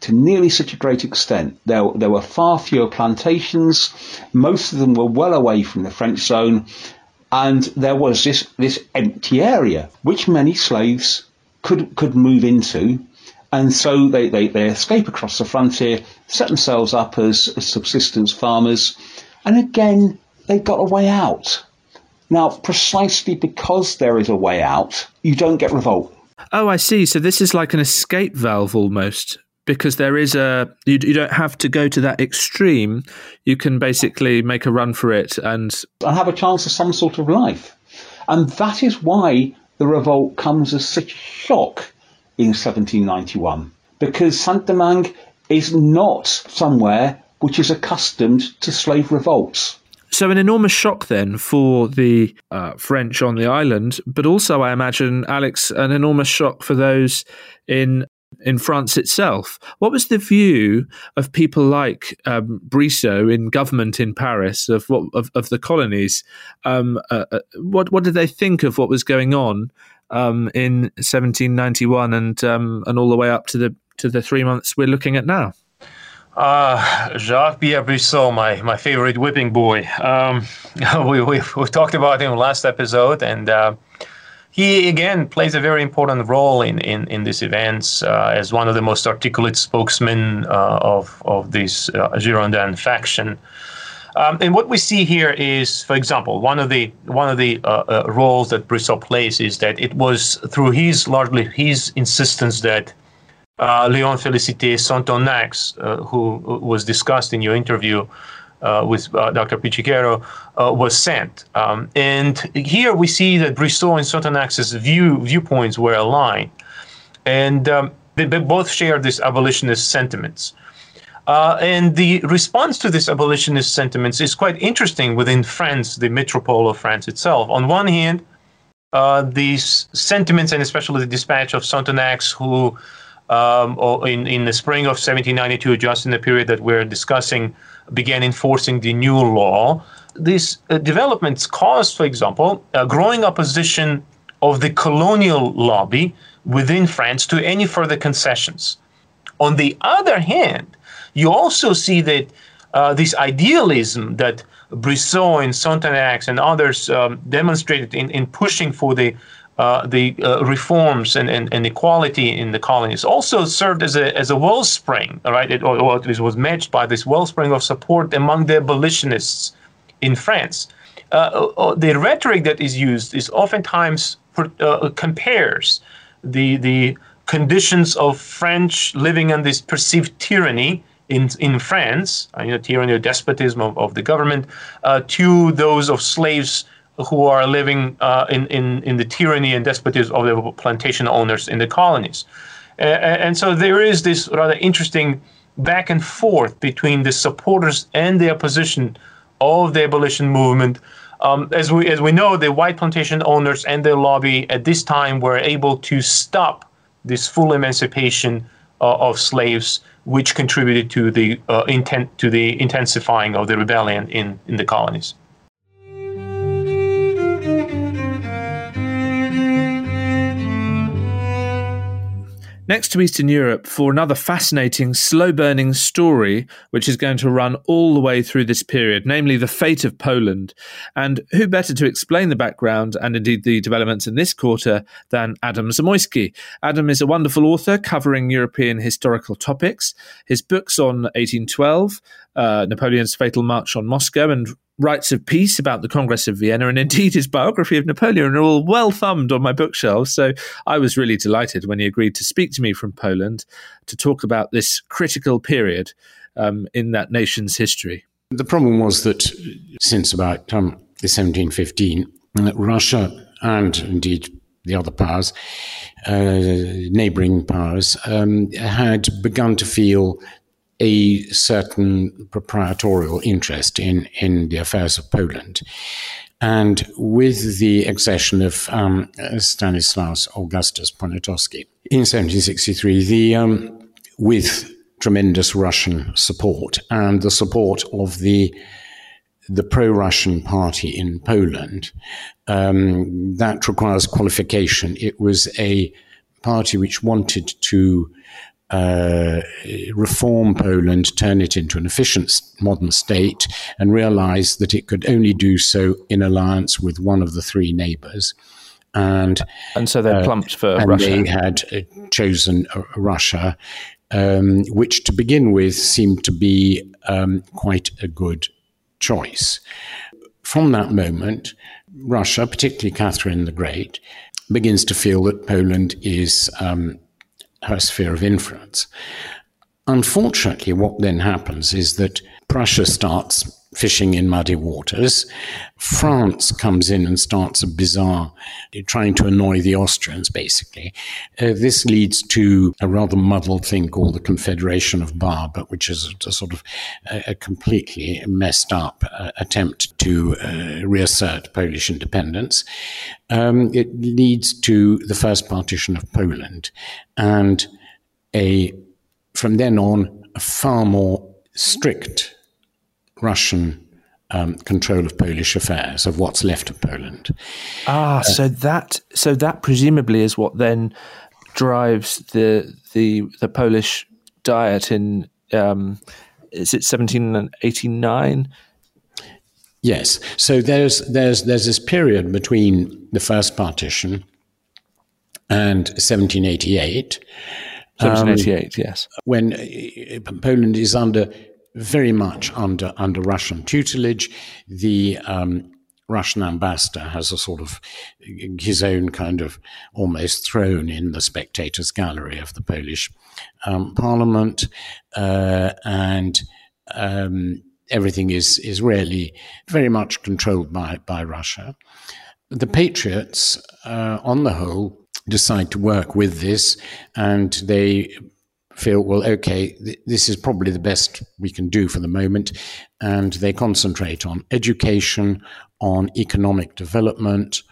to nearly such a great extent. There, there were far fewer plantations. Most of them were well away from the French zone. And there was this, this empty area, which many slaves could, could move into. And so they, they, they escape across the frontier, set themselves up as, as subsistence farmers. And again, they've got a way out. Now, precisely because there is a way out, you don't get revolt. Oh, I see. So this is like an escape valve almost because there is a you, you don't have to go to that extreme. You can basically make a run for it and and have a chance of some sort of life. And that is why the revolt comes as such a shock in 1791 because Saint-Domingue is not somewhere which is accustomed to slave revolts. So, an enormous shock then for the uh, French on the island, but also, I imagine, Alex, an enormous shock for those in in France itself. What was the view of people like um, Brissot in government in Paris of what of, of the colonies? Um, uh, uh what what did they think of what was going on um, in 1791 and um, and all the way up to the to the three months we're looking at now? Uh, Jacques Pierre Brissot, my, my favorite whipping boy. Um, [LAUGHS] we, we, we talked about him last episode, and uh, he again plays a very important role in in, in these events uh, as one of the most articulate spokesmen uh, of of this uh, Girondin faction. Um, and what we see here is, for example, one of the one of the uh, uh, roles that Brissot plays is that it was through his largely his insistence that uh, Léon Félicité Sonthonax, who was discussed in your interview, uh, with uh, Dr. Pichichero uh, was sent. Um, and here we see that Brissot and Sonthonax's view, viewpoints were aligned. And um, they, they, both shared these abolitionist sentiments. Uh, and the response to these abolitionist sentiments is quite interesting within France, the metropole of France itself. On one hand, uh, these sentiments, and especially the dispatch of Sonthonax, who um, in, in the spring of 1792, just in the period that we're discussing, began enforcing the new law. These uh, developments caused, for example, a growing opposition of the colonial lobby within France to any further concessions. On the other hand, you also see that uh, this idealism that Brissot and Sonthonax and others um, demonstrated in, in pushing for the uh, the uh, reforms and, and, and, equality in the colonies also served as a, as a wellspring, right? It, or, or it was matched by this wellspring of support among the abolitionists in France. Uh, uh, uh the rhetoric that is used is oftentimes compares the, the conditions of French living in this perceived tyranny in in France, you know, tyranny or despotism of, of the government, uh, to those of slaves who are living uh, in, in, in the tyranny and despotism of the plantation owners in the colonies. Uh, and so there is this rather interesting back and forth between the supporters and the opposition of the abolition movement. Um, as we as we know, the white plantation owners and their lobby at this time were able to stop this full emancipation uh, of slaves, which contributed to the uh, intent to the intensifying of the rebellion in, in the colonies. Next to Eastern Europe for another fascinating, slow burning story, which is going to run all the way through this period, namely the fate of Poland. And who better to explain the background and indeed the developments in this quarter than Adam Zamoyski? Adam is a wonderful author covering European historical topics. His books on 1812, uh, Napoleon's fatal march on Moscow and Rites of Peace about the Congress of Vienna, and indeed his biography of Napoleon are all well thumbed on my bookshelves. So I was really delighted when he agreed to speak to me from Poland to talk about this critical period um, in that nation's history. The problem was that since about um, 1715, Russia and indeed the other powers, uh, neighboring powers, um, had begun to feel a certain proprietorial interest in, in the affairs of Poland. And with the accession of um, Stanislaus Augustus Poniatowski in 1763, the, um, with tremendous Russian support and the support of the the pro-Russian party in Poland. Um, that requires qualification. It was a party which wanted to uh, reform Poland, turn it into an efficient modern state, and realize that it could only do so in alliance with one of the three neighbors. And, and so they uh, plumped for and Russia. They had uh, chosen uh, Russia, um, which to begin with seemed to be um, quite a good choice. From that moment, Russia, particularly Catherine the Great, begins to feel that Poland is um, her sphere of influence. Unfortunately, what then happens is that Prussia starts fishing in muddy waters. France comes in and starts a bizarre, trying to annoy the Austrians, basically. Uh, this leads to a rather muddled thing called the Confederation of Bar, but which is a, sort of a, a completely messed up uh, attempt to uh, reassert Polish independence. Um, it leads to the first partition of Poland and a, from then on, a far more strict Russian um, control of Polish affairs, of what's left of Poland. Ah, uh, so that so that presumably is what then drives the the the Polish Diet in um, is it seventeen eighty nine? Yes. So there's there's there's this period between the first partition and 1788. 1788, um, yes. When uh, Poland is under very much under under Russian tutelage. The um, Russian ambassador has a sort of his own kind of almost throne in the spectators' gallery of the Polish um, parliament, uh, and um, everything is is really very much controlled by by Russia. The patriots, uh, on the whole, decide to work with this, and they feel, well, okay, th- this is probably the best we can do for the moment. And they concentrate on education, on economic development,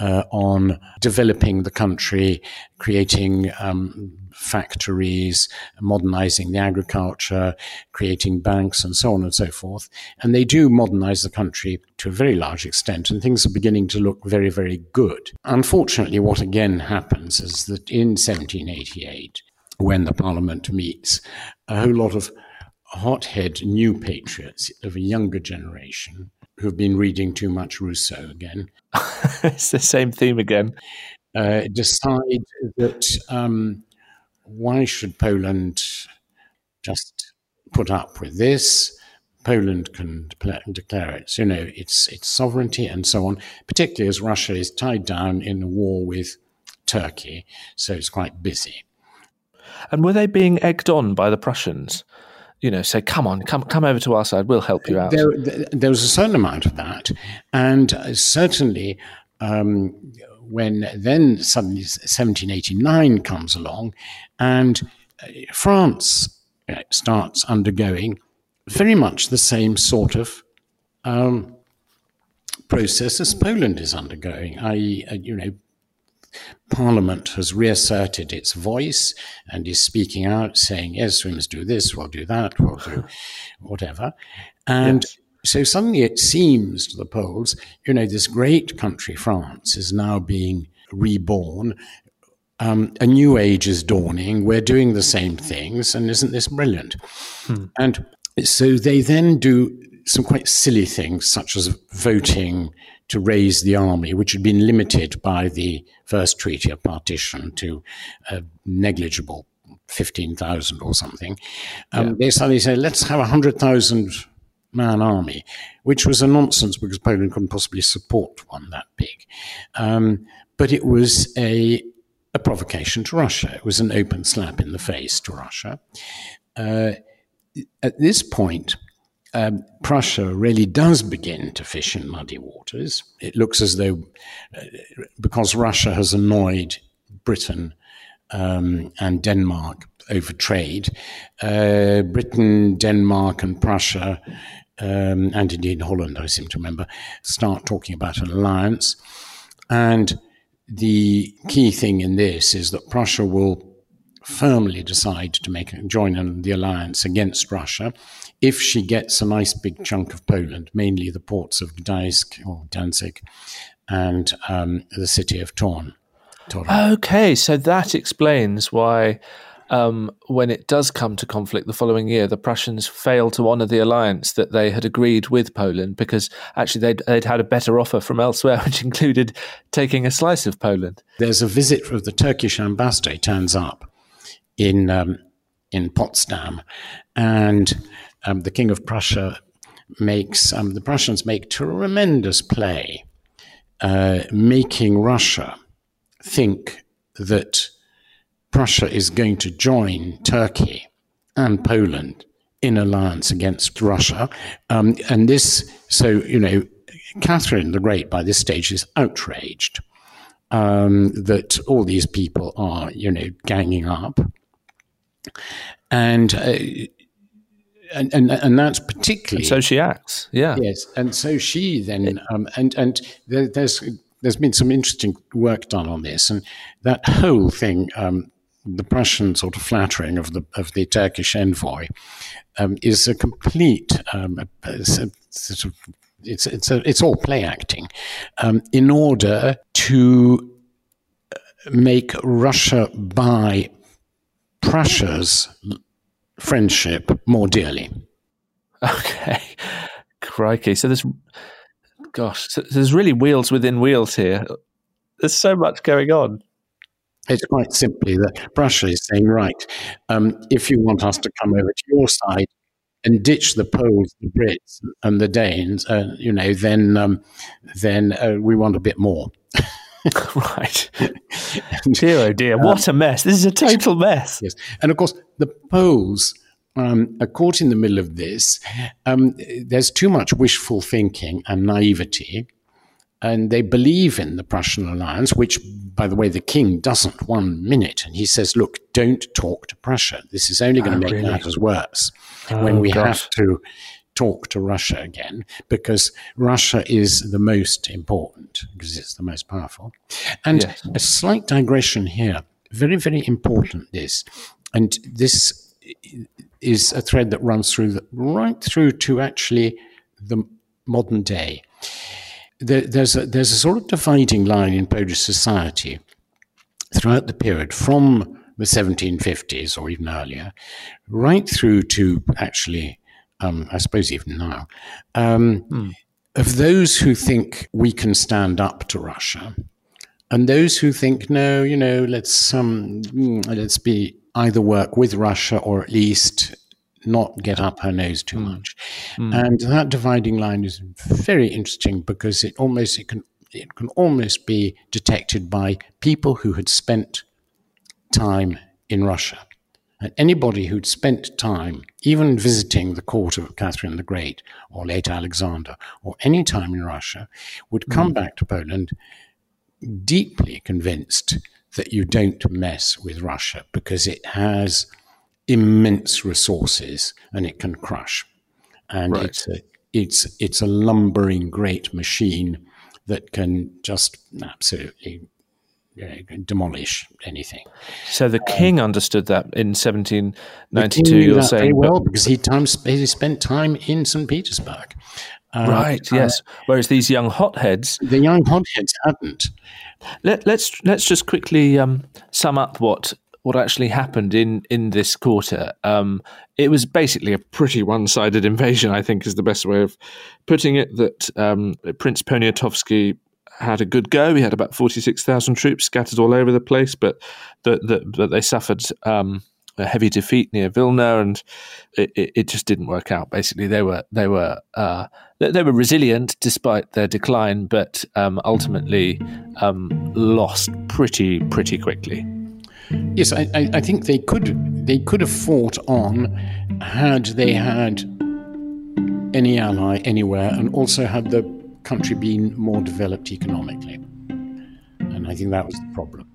uh, on developing the country, creating um, factories, modernizing the agriculture, creating banks, and so on and so forth. And they do modernize the country to a very large extent, and things are beginning to look very, very good. Unfortunately, what again happens is that in 1788, when the Parliament meets, a whole lot of hothead new patriots of a younger generation who've been reading too much Rousseau again. [LAUGHS] it's the same theme again. Uh, decide that um, why should Poland just put up with this? Poland can declare its, you know, its its sovereignty and so on. Particularly as Russia is tied down in a war with Turkey, so it's quite busy. And were they being egged on by the Prussians? You know, say, come on, come come over to our side, we'll help you out. There, there was a certain amount of that, and certainly um, when then suddenly 1789 comes along, and uh, France uh, starts undergoing very much the same sort of um, process as Poland is undergoing, i.e., uh, you know, Parliament has reasserted its voice and is speaking out, saying, yes, we must do this, we'll do that, we'll do [LAUGHS] whatever. And yes. so suddenly it seems to the Poles, you know, this great country, France, is now being reborn. Um, a new age is dawning. We're doing the same things. And isn't this brilliant? Hmm. And so they then do some quite silly things, such as voting to raise the army, which had been limited by the first treaty of partition to a negligible 15,000 or something. Um, yeah. They suddenly said, let's have a 100,000 man army, which was a nonsense because Poland couldn't possibly support one that big. Um, but it was a, a provocation to Russia. It was an open slap in the face to Russia. Uh, at this point, um, Prussia really does begin to fish in muddy waters. It looks as though, uh, because Russia has annoyed Britain um, and Denmark over trade, uh, Britain, Denmark, and Prussia, um, and indeed Holland, I seem to remember, start talking about an alliance. And the key thing in this is that Prussia will firmly decide to make join the alliance against Russia if she gets a nice big chunk of Poland, mainly the ports of Gdańsk or Danzig and um, the city of Torun. Okay, so that explains why, um, when it does come to conflict the following year, the Prussians fail to honour the alliance that they had agreed with Poland because actually they'd, they'd had a better offer from elsewhere, [LAUGHS] which included taking a slice of Poland. There's a visit of the Turkish ambassador turns up in um, in Potsdam, and um, the King of Prussia makes um, the Prussians make tremendous play, uh, making Russia think that Prussia is going to join Turkey and Poland in alliance against Russia, um, and this so you know Catherine the Great by this stage is outraged um, that all these people are you know ganging up. And uh, and, and and that's particularly and so she acts yeah. Yes and so she then um, and and there, there's there's been some interesting work done on this and that whole thing um, the Prussian sort of flattering of the of the Turkish envoy um, is a complete um, a, a, sort of it's it's a, it's all play acting um, in order to make Russia buy Prussia's friendship more dearly. Okay. [LAUGHS] Crikey. So there's, gosh, so there's really wheels within wheels here. There's so much going on. It's quite simply that Prussia is saying, right, um, if you want us to come over to your side and ditch the Poles, the Brits, and the Danes, uh, you know, then um, then uh, we want a bit more. [LAUGHS] [LAUGHS] right. dear, oh dear, um, what a mess. This is a total mess. Yes. And of course, the Poles um, are caught in the middle of this. Um, there's too much wishful thinking and naivety. And they believe in the Prussian alliance, which, by the way, the king doesn't one minute. And he says, look, don't talk to Prussia. This is only going to oh, make really? matters worse oh, when we gosh. have to talk to Russia again because Russia is the most important because it's the most powerful. And yes. a slight digression here, very, very important this. And this is a thread that runs through the, right through to actually the modern day. There, there's, a, there's a sort of dividing line in Polish society throughout the period from the 1750s or even earlier, right through to actually um, I suppose even now, um, mm. of those who think we can stand up to Russia, and those who think no, you know, let's um, hmm, let's be either work with Russia or at least not get up her nose too hmm. much. Mm. And that dividing line is very interesting because it almost it can it can almost be detected by people who had spent time in Russia. And anybody who'd spent time, even visiting the court of Catherine the Great or late Alexander, or any time in Russia, would come mm. back to Poland deeply convinced that you don't mess with Russia because it has immense resources and it can crush. And right. it's a it's it's a lumbering great machine that can just absolutely demolish anything. So the um, king understood that in 1792. You're saying very well because he time he spent time in St. Petersburg. Uh, right. Yes. Uh, Whereas these young hotheads, the young hotheads hadn't. Let, us let's, let's just quickly um, sum up what what actually happened in in this quarter. Um, it was basically a pretty one sided [LAUGHS] invasion. I think is the best way of putting it. That um, Prince Poniatowski had a good go. He had about 46,000 troops scattered all over the place, but that the, they suffered um, a heavy defeat near Vilna, and it, it, it just didn't work out. Basically, they were they were uh, they were resilient despite their decline, but um, ultimately um, lost pretty pretty quickly. Yes, I, I, think they could they could have fought on had they had any ally anywhere, and also had the country been more developed economically. And I think that was the problem.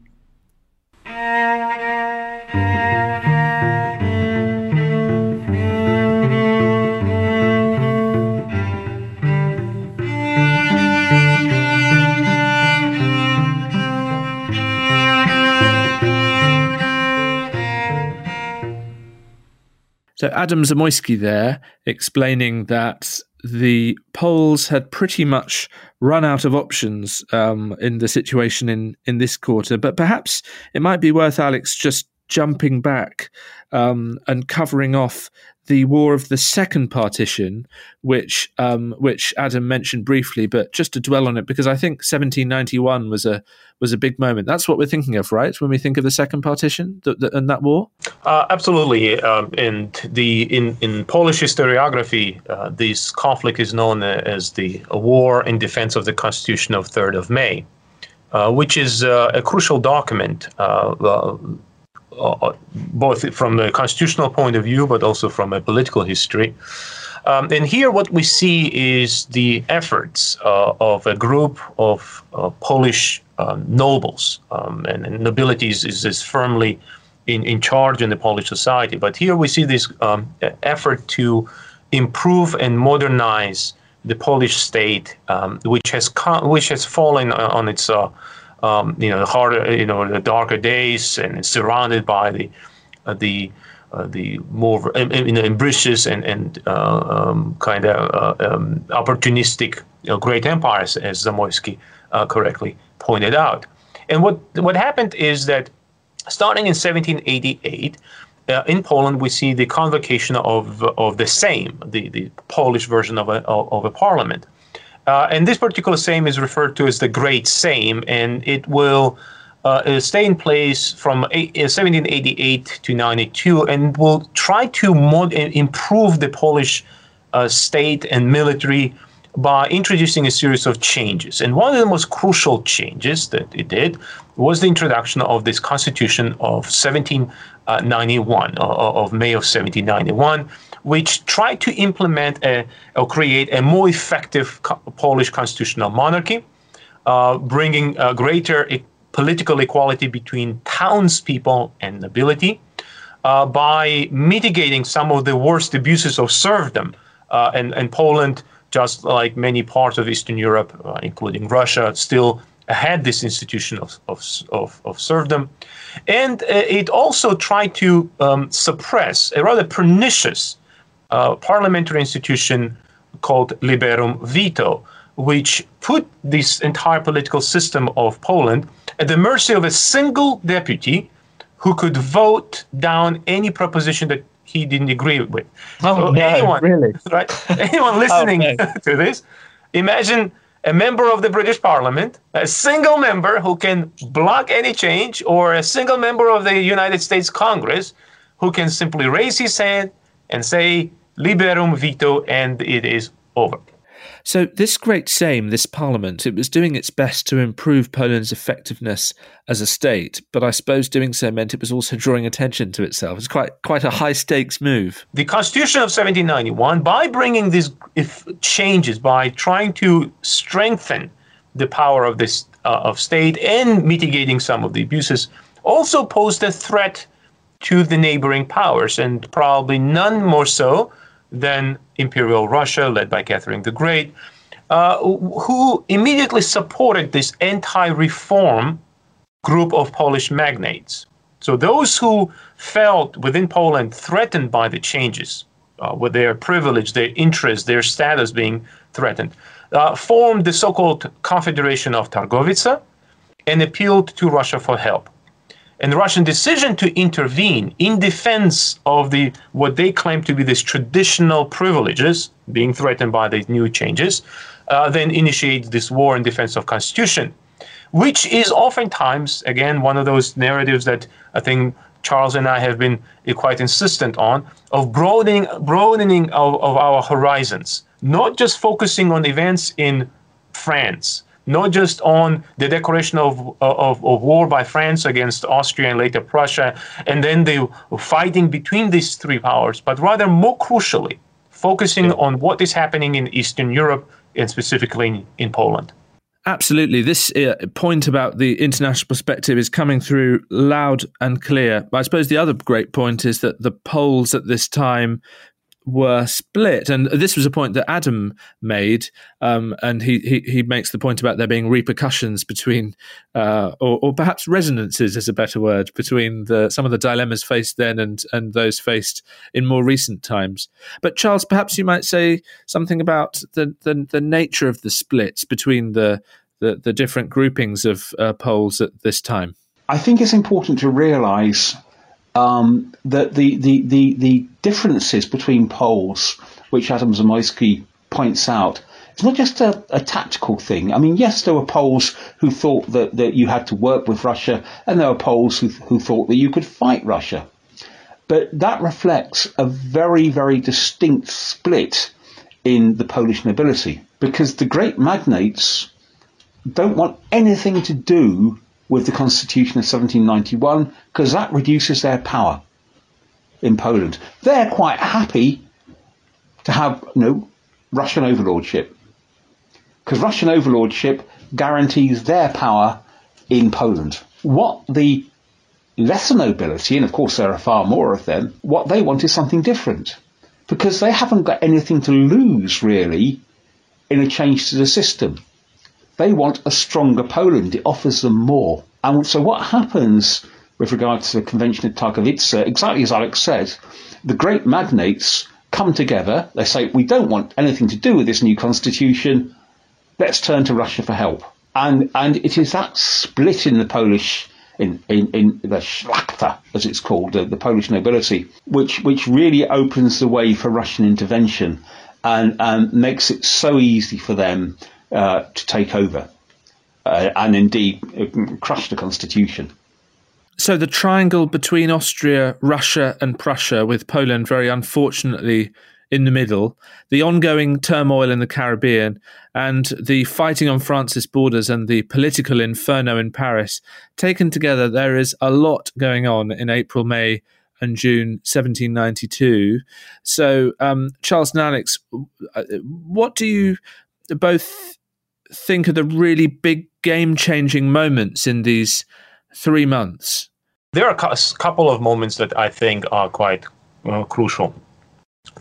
So Adam Zamoyski there explaining that the Poles had pretty much run out of options um, in the situation in, in this quarter. But perhaps it might be worth Alex just jumping back um, and covering off the War of the Second Partition, which um, which Adam mentioned briefly, but just to dwell on it because I think 1791 was a was a big moment. That's what we're thinking of, right? When we think of the Second Partition the, the, and that war. Uh, absolutely, um, and the in in Polish historiography, uh, this conflict is known as the War in Defense of the Constitution of 3rd of May, uh, which is uh, a crucial document uh, both from a constitutional point of view, but also from a political history. Um, and here, what we see is the efforts uh, of a group of uh, Polish um, nobles um, and, and nobility is, is, firmly in, in charge in the Polish society. But here we see this um, effort to improve and modernize the Polish state, um, which has which has fallen on its uh, um, you know, the harder, you know, the darker days, and surrounded by the uh, the uh, the more you know, ambitious and and uh, um, kind of uh, um, opportunistic you know, great empires, as Zamoyski uh, correctly pointed out. And what what happened is that starting in 1788. Uh, in Poland, we see the convocation of of the Sejm, the, the Polish version of a of a parliament, uh, and this particular Sejm is referred to as the Great Sejm, and it will uh, stay in place from eight, 1788 uh, to 92 and will try to mod- improve the Polish uh, state and military by introducing a series of changes. And one of the most crucial changes that it did was the introduction of this constitution of 1791, uh, of May of 1791 which tried to implement a, or create a more effective co- Polish constitutional monarchy, uh, bringing a greater e- political equality between townspeople and nobility uh, by mitigating some of the worst abuses of serfdom. Uh, and, and Poland, just like many parts of Eastern Europe, uh, including Russia, still had this institution of, of, of, of serfdom. And uh, it also tried to um, suppress a rather pernicious uh, parliamentary institution called Liberum Veto, which put this entire political system of Poland at the mercy of a single deputy who could vote down any proposition that he didn't agree with. Oh, so no, anyone, really? [LAUGHS] Right? Anyone [LAUGHS] listening oh, [LAUGHS] to this, imagine a member of the British Parliament, a single member who can block any change, or a single member of the United States Congress who can simply raise his hand and say liberum veto, and it is over. So, this great Sejm, this parliament, it was doing its best to improve Poland's effectiveness as a state, but I suppose doing so meant it was also drawing attention to itself. It's quite quite a high stakes move. The Constitution of 1791, by bringing these changes, by trying to strengthen the power of this uh, of state and mitigating some of the abuses, also posed a threat to the neighboring powers, and probably none more so than Imperial Russia, led by Catherine the Great, uh, who immediately supported this anti reform group of Polish magnates. So those who felt within Poland threatened by the changes, uh, with their privilege, their interest, their status being threatened, uh, formed the so called Confederation of Targowica and appealed to Russia for help and the Russian decision to intervene in defense of the what they claim to be these traditional privileges being threatened by these new changes, uh, then initiates this war in defense of constitution, which is oftentimes again one of those narratives that I think Charles and I have been quite insistent on, of broadening, broadening of, of our horizons, not just focusing on events in France, not just on the declaration of, of, of, war by France against Austria and later Prussia, and then the fighting between these three powers, but rather more crucially, focusing on what is happening in Eastern Europe and specifically in, in Poland. Absolutely. This uh, point about the international perspective is coming through loud and clear. But I suppose the other great point is that the Poles at this time were split, and this was a point that Adam made, um, and he, he, he makes the point about there being repercussions between, uh, or, or, perhaps resonances is a better word between the some of the dilemmas faced then and and those faced in more recent times. But Charles, perhaps you might say something about the the, the nature of the splits between the the, the different groupings of uh, Poles at this time. I think it's important to realise um, that the, the, the, the differences between Poles, which Adam Zamoyski points out, it's not just a, a, tactical thing. I mean, yes, there were Poles who thought that, that you had to work with Russia, and there were Poles who, who thought that you could fight Russia. But that reflects a very, very distinct split in the Polish nobility, because the great magnates don't want anything to do with the Constitution of 1791 because that reduces their power in Poland. They're quite happy to have you know, Russian overlordship because Russian overlordship guarantees their power in Poland. What the lesser nobility, and of course there are far more of them, what they want is something different because they haven't got anything to lose really in a change to the system. They want a stronger Poland. It offers them more. And so what happens with regard to the Convention of Targowice, exactly as Alex said, the great magnates come together. They say, we don't want anything to do with this new constitution. Let's turn to Russia for help. And, and it is that split in the Polish, in, in, in the Szlachta, as it's called, the, the Polish nobility, which, which really opens the way for Russian intervention and, and makes it so easy for them uh, to take over uh, and indeed uh, crush the constitution. So the triangle between Austria, Russia, and Prussia, with Poland very unfortunately in the middle, the ongoing turmoil in the Caribbean, and the fighting on France's borders and the political inferno in Paris, taken together, there is a lot going on in April, May, and June 1792. So, um, Charles and Alex, uh, what do you both think are the really big game changing moments in these three months? There are a couple of moments that I think are quite uh, crucial.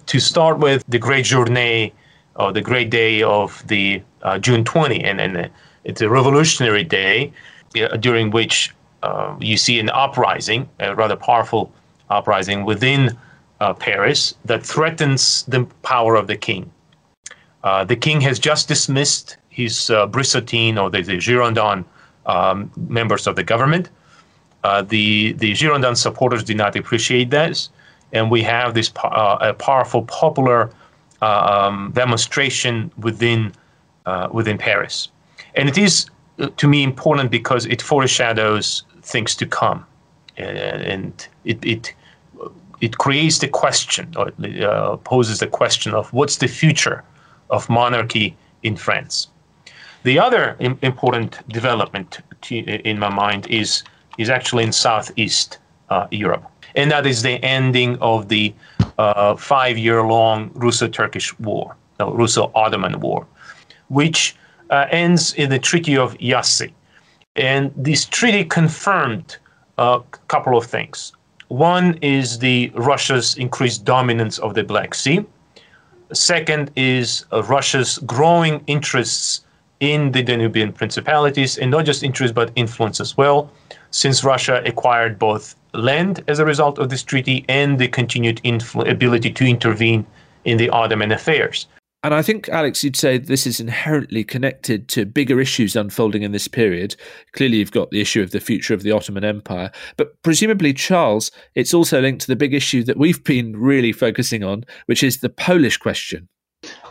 To start with, the great journée, or the great day of the uh, June 20, and, and uh, it's a revolutionary day uh, during which uh, you see an uprising, a rather powerful uprising within uh, Paris that threatens the power of the king. the king has just dismissed his uh, Brissotine or the, the Girondin um, members of the government. Uh, the the Girondin supporters did not appreciate this, and we have this uh, a powerful popular uh, um, demonstration within uh, within Paris, and it is uh, to me important because it foreshadows things to come, and it it it creates the question or poses the question of what's the future of monarchy in France. The other Im- important development in my mind is is actually in Southeast uh, Europe, and that is the ending of the uh, five-year-long Russo-Turkish War, no, Russo-Ottoman War, which uh, ends in the Treaty of Jassy, and this treaty confirmed a couple of things. One is the Russia's increased dominance of the Black Sea. Second is uh, Russia's growing interests in the Danubian principalities, and not just interest but influence as well, since Russia acquired both land as a result of this treaty and the continued influ- ability to intervene in the Ottoman affairs. And I think, Alex, you'd say this is inherently connected to bigger issues unfolding in this period. Clearly, you've got the issue of the future of the Ottoman Empire. But presumably, Charles, it's also linked to the big issue that we've been really focusing on, which is the Polish question.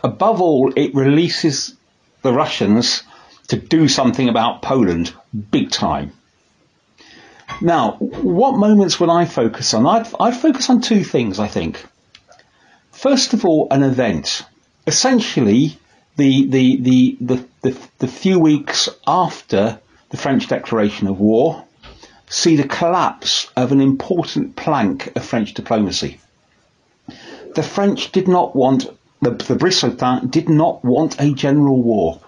Above all, it releases the Russians to do something about Poland big time. Now, what moments will I focus on? I'd, I'd focus on two things, I think. First of all, an event. Essentially, the, the, the, the, the, the few weeks after the French declaration of war see the collapse of an important plank of French diplomacy. The French did not want, the, the did not want a general war.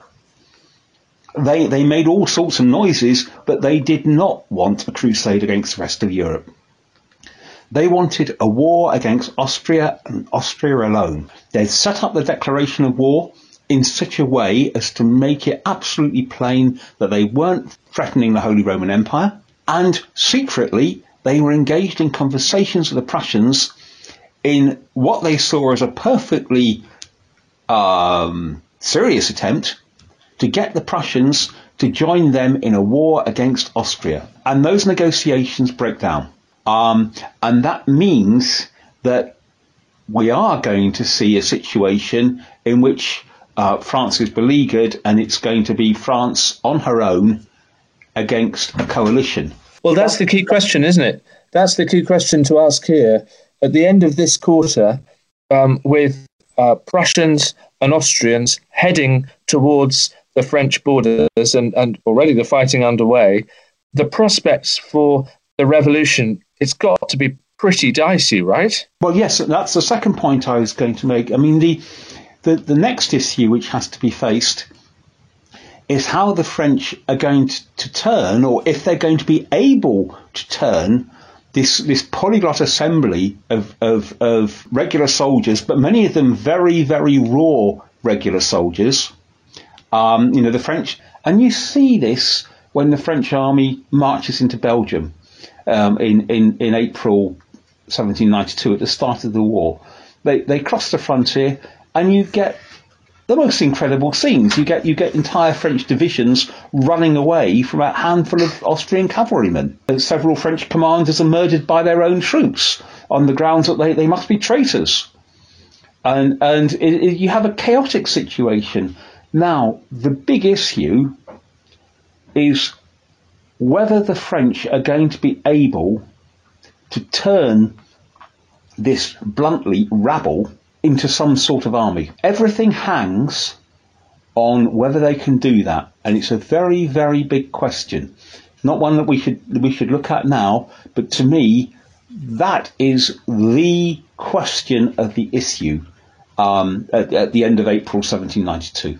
They, they made all sorts of noises, but they did not want a crusade against the rest of Europe. They wanted a war against Austria and Austria alone. They'd set up the declaration of war in such a way as to make it absolutely plain that they weren't threatening the Holy Roman Empire, and secretly they were engaged in conversations with the Prussians in what they saw as a perfectly um, serious attempt to get the Prussians to join them in a war against Austria. And those negotiations break down. Um, and that means that we are going to see a situation in which uh, France is beleaguered and it's going to be France on her own against a coalition. Well, that's the key question, isn't it? That's the key question to ask here. At the end of this quarter, um, with uh, Prussians and Austrians heading towards the French borders and, and already the fighting underway, the prospects for the revolution, it's got to be pretty dicey, right? Well, yes, that's the second point I was going to make. I mean, the, the, the next issue which has to be faced is how the French are going to, to turn, or if they're going to be able to turn this this polyglot assembly of, of, of regular soldiers, but many of them very, very raw regular soldiers, um, you know, the French, and you see this when the French army marches into Belgium um, in, in, in April 1792 at the start of the war. They, they cross the frontier and you get the most incredible scenes. You get you get entire French divisions running away from a handful of Austrian cavalrymen. Several French commanders are murdered by their own troops on the grounds that they, they must be traitors. And and it, it, you have a chaotic situation. Now, the big issue is whether the French are going to be able to turn this bluntly rabble into some sort of army. Everything hangs on whether they can do that, and it's a very, very big question. Not one that we should we should look at now, but to me, that is the question of the issue um, at, at the end of April 1792.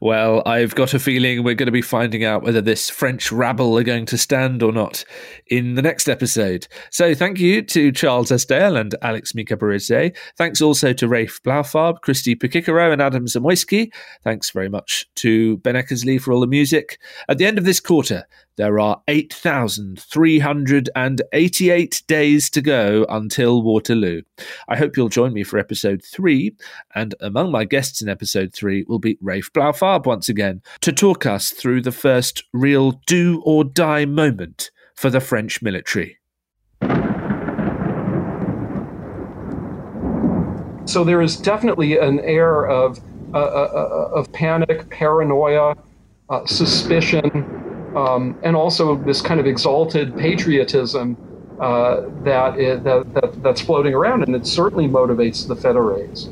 Well, I've got a feeling we're going to be finding out whether this French rabble are going to stand or not in the next episode. So thank you to Charles Esdaile and Alex Mikaberidze. Thanks also to Rafe Blaufarb, Christy Pichichero, and Adam Zamoyski. Thanks very much to Ben Eckersley for all the music. At the end of this quarter, there are 8,388 days to go until Waterloo. I hope you'll join me for episode three. And among my guests in episode three will be Rafe Blaufarb once again to talk us through the first real do or die moment for the French military. So there is definitely an air of uh, uh, uh of panic, paranoia, uh, suspicion, um, and also this kind of exalted patriotism uh, that, is, that, that, that's floating around, and it certainly motivates the Federates.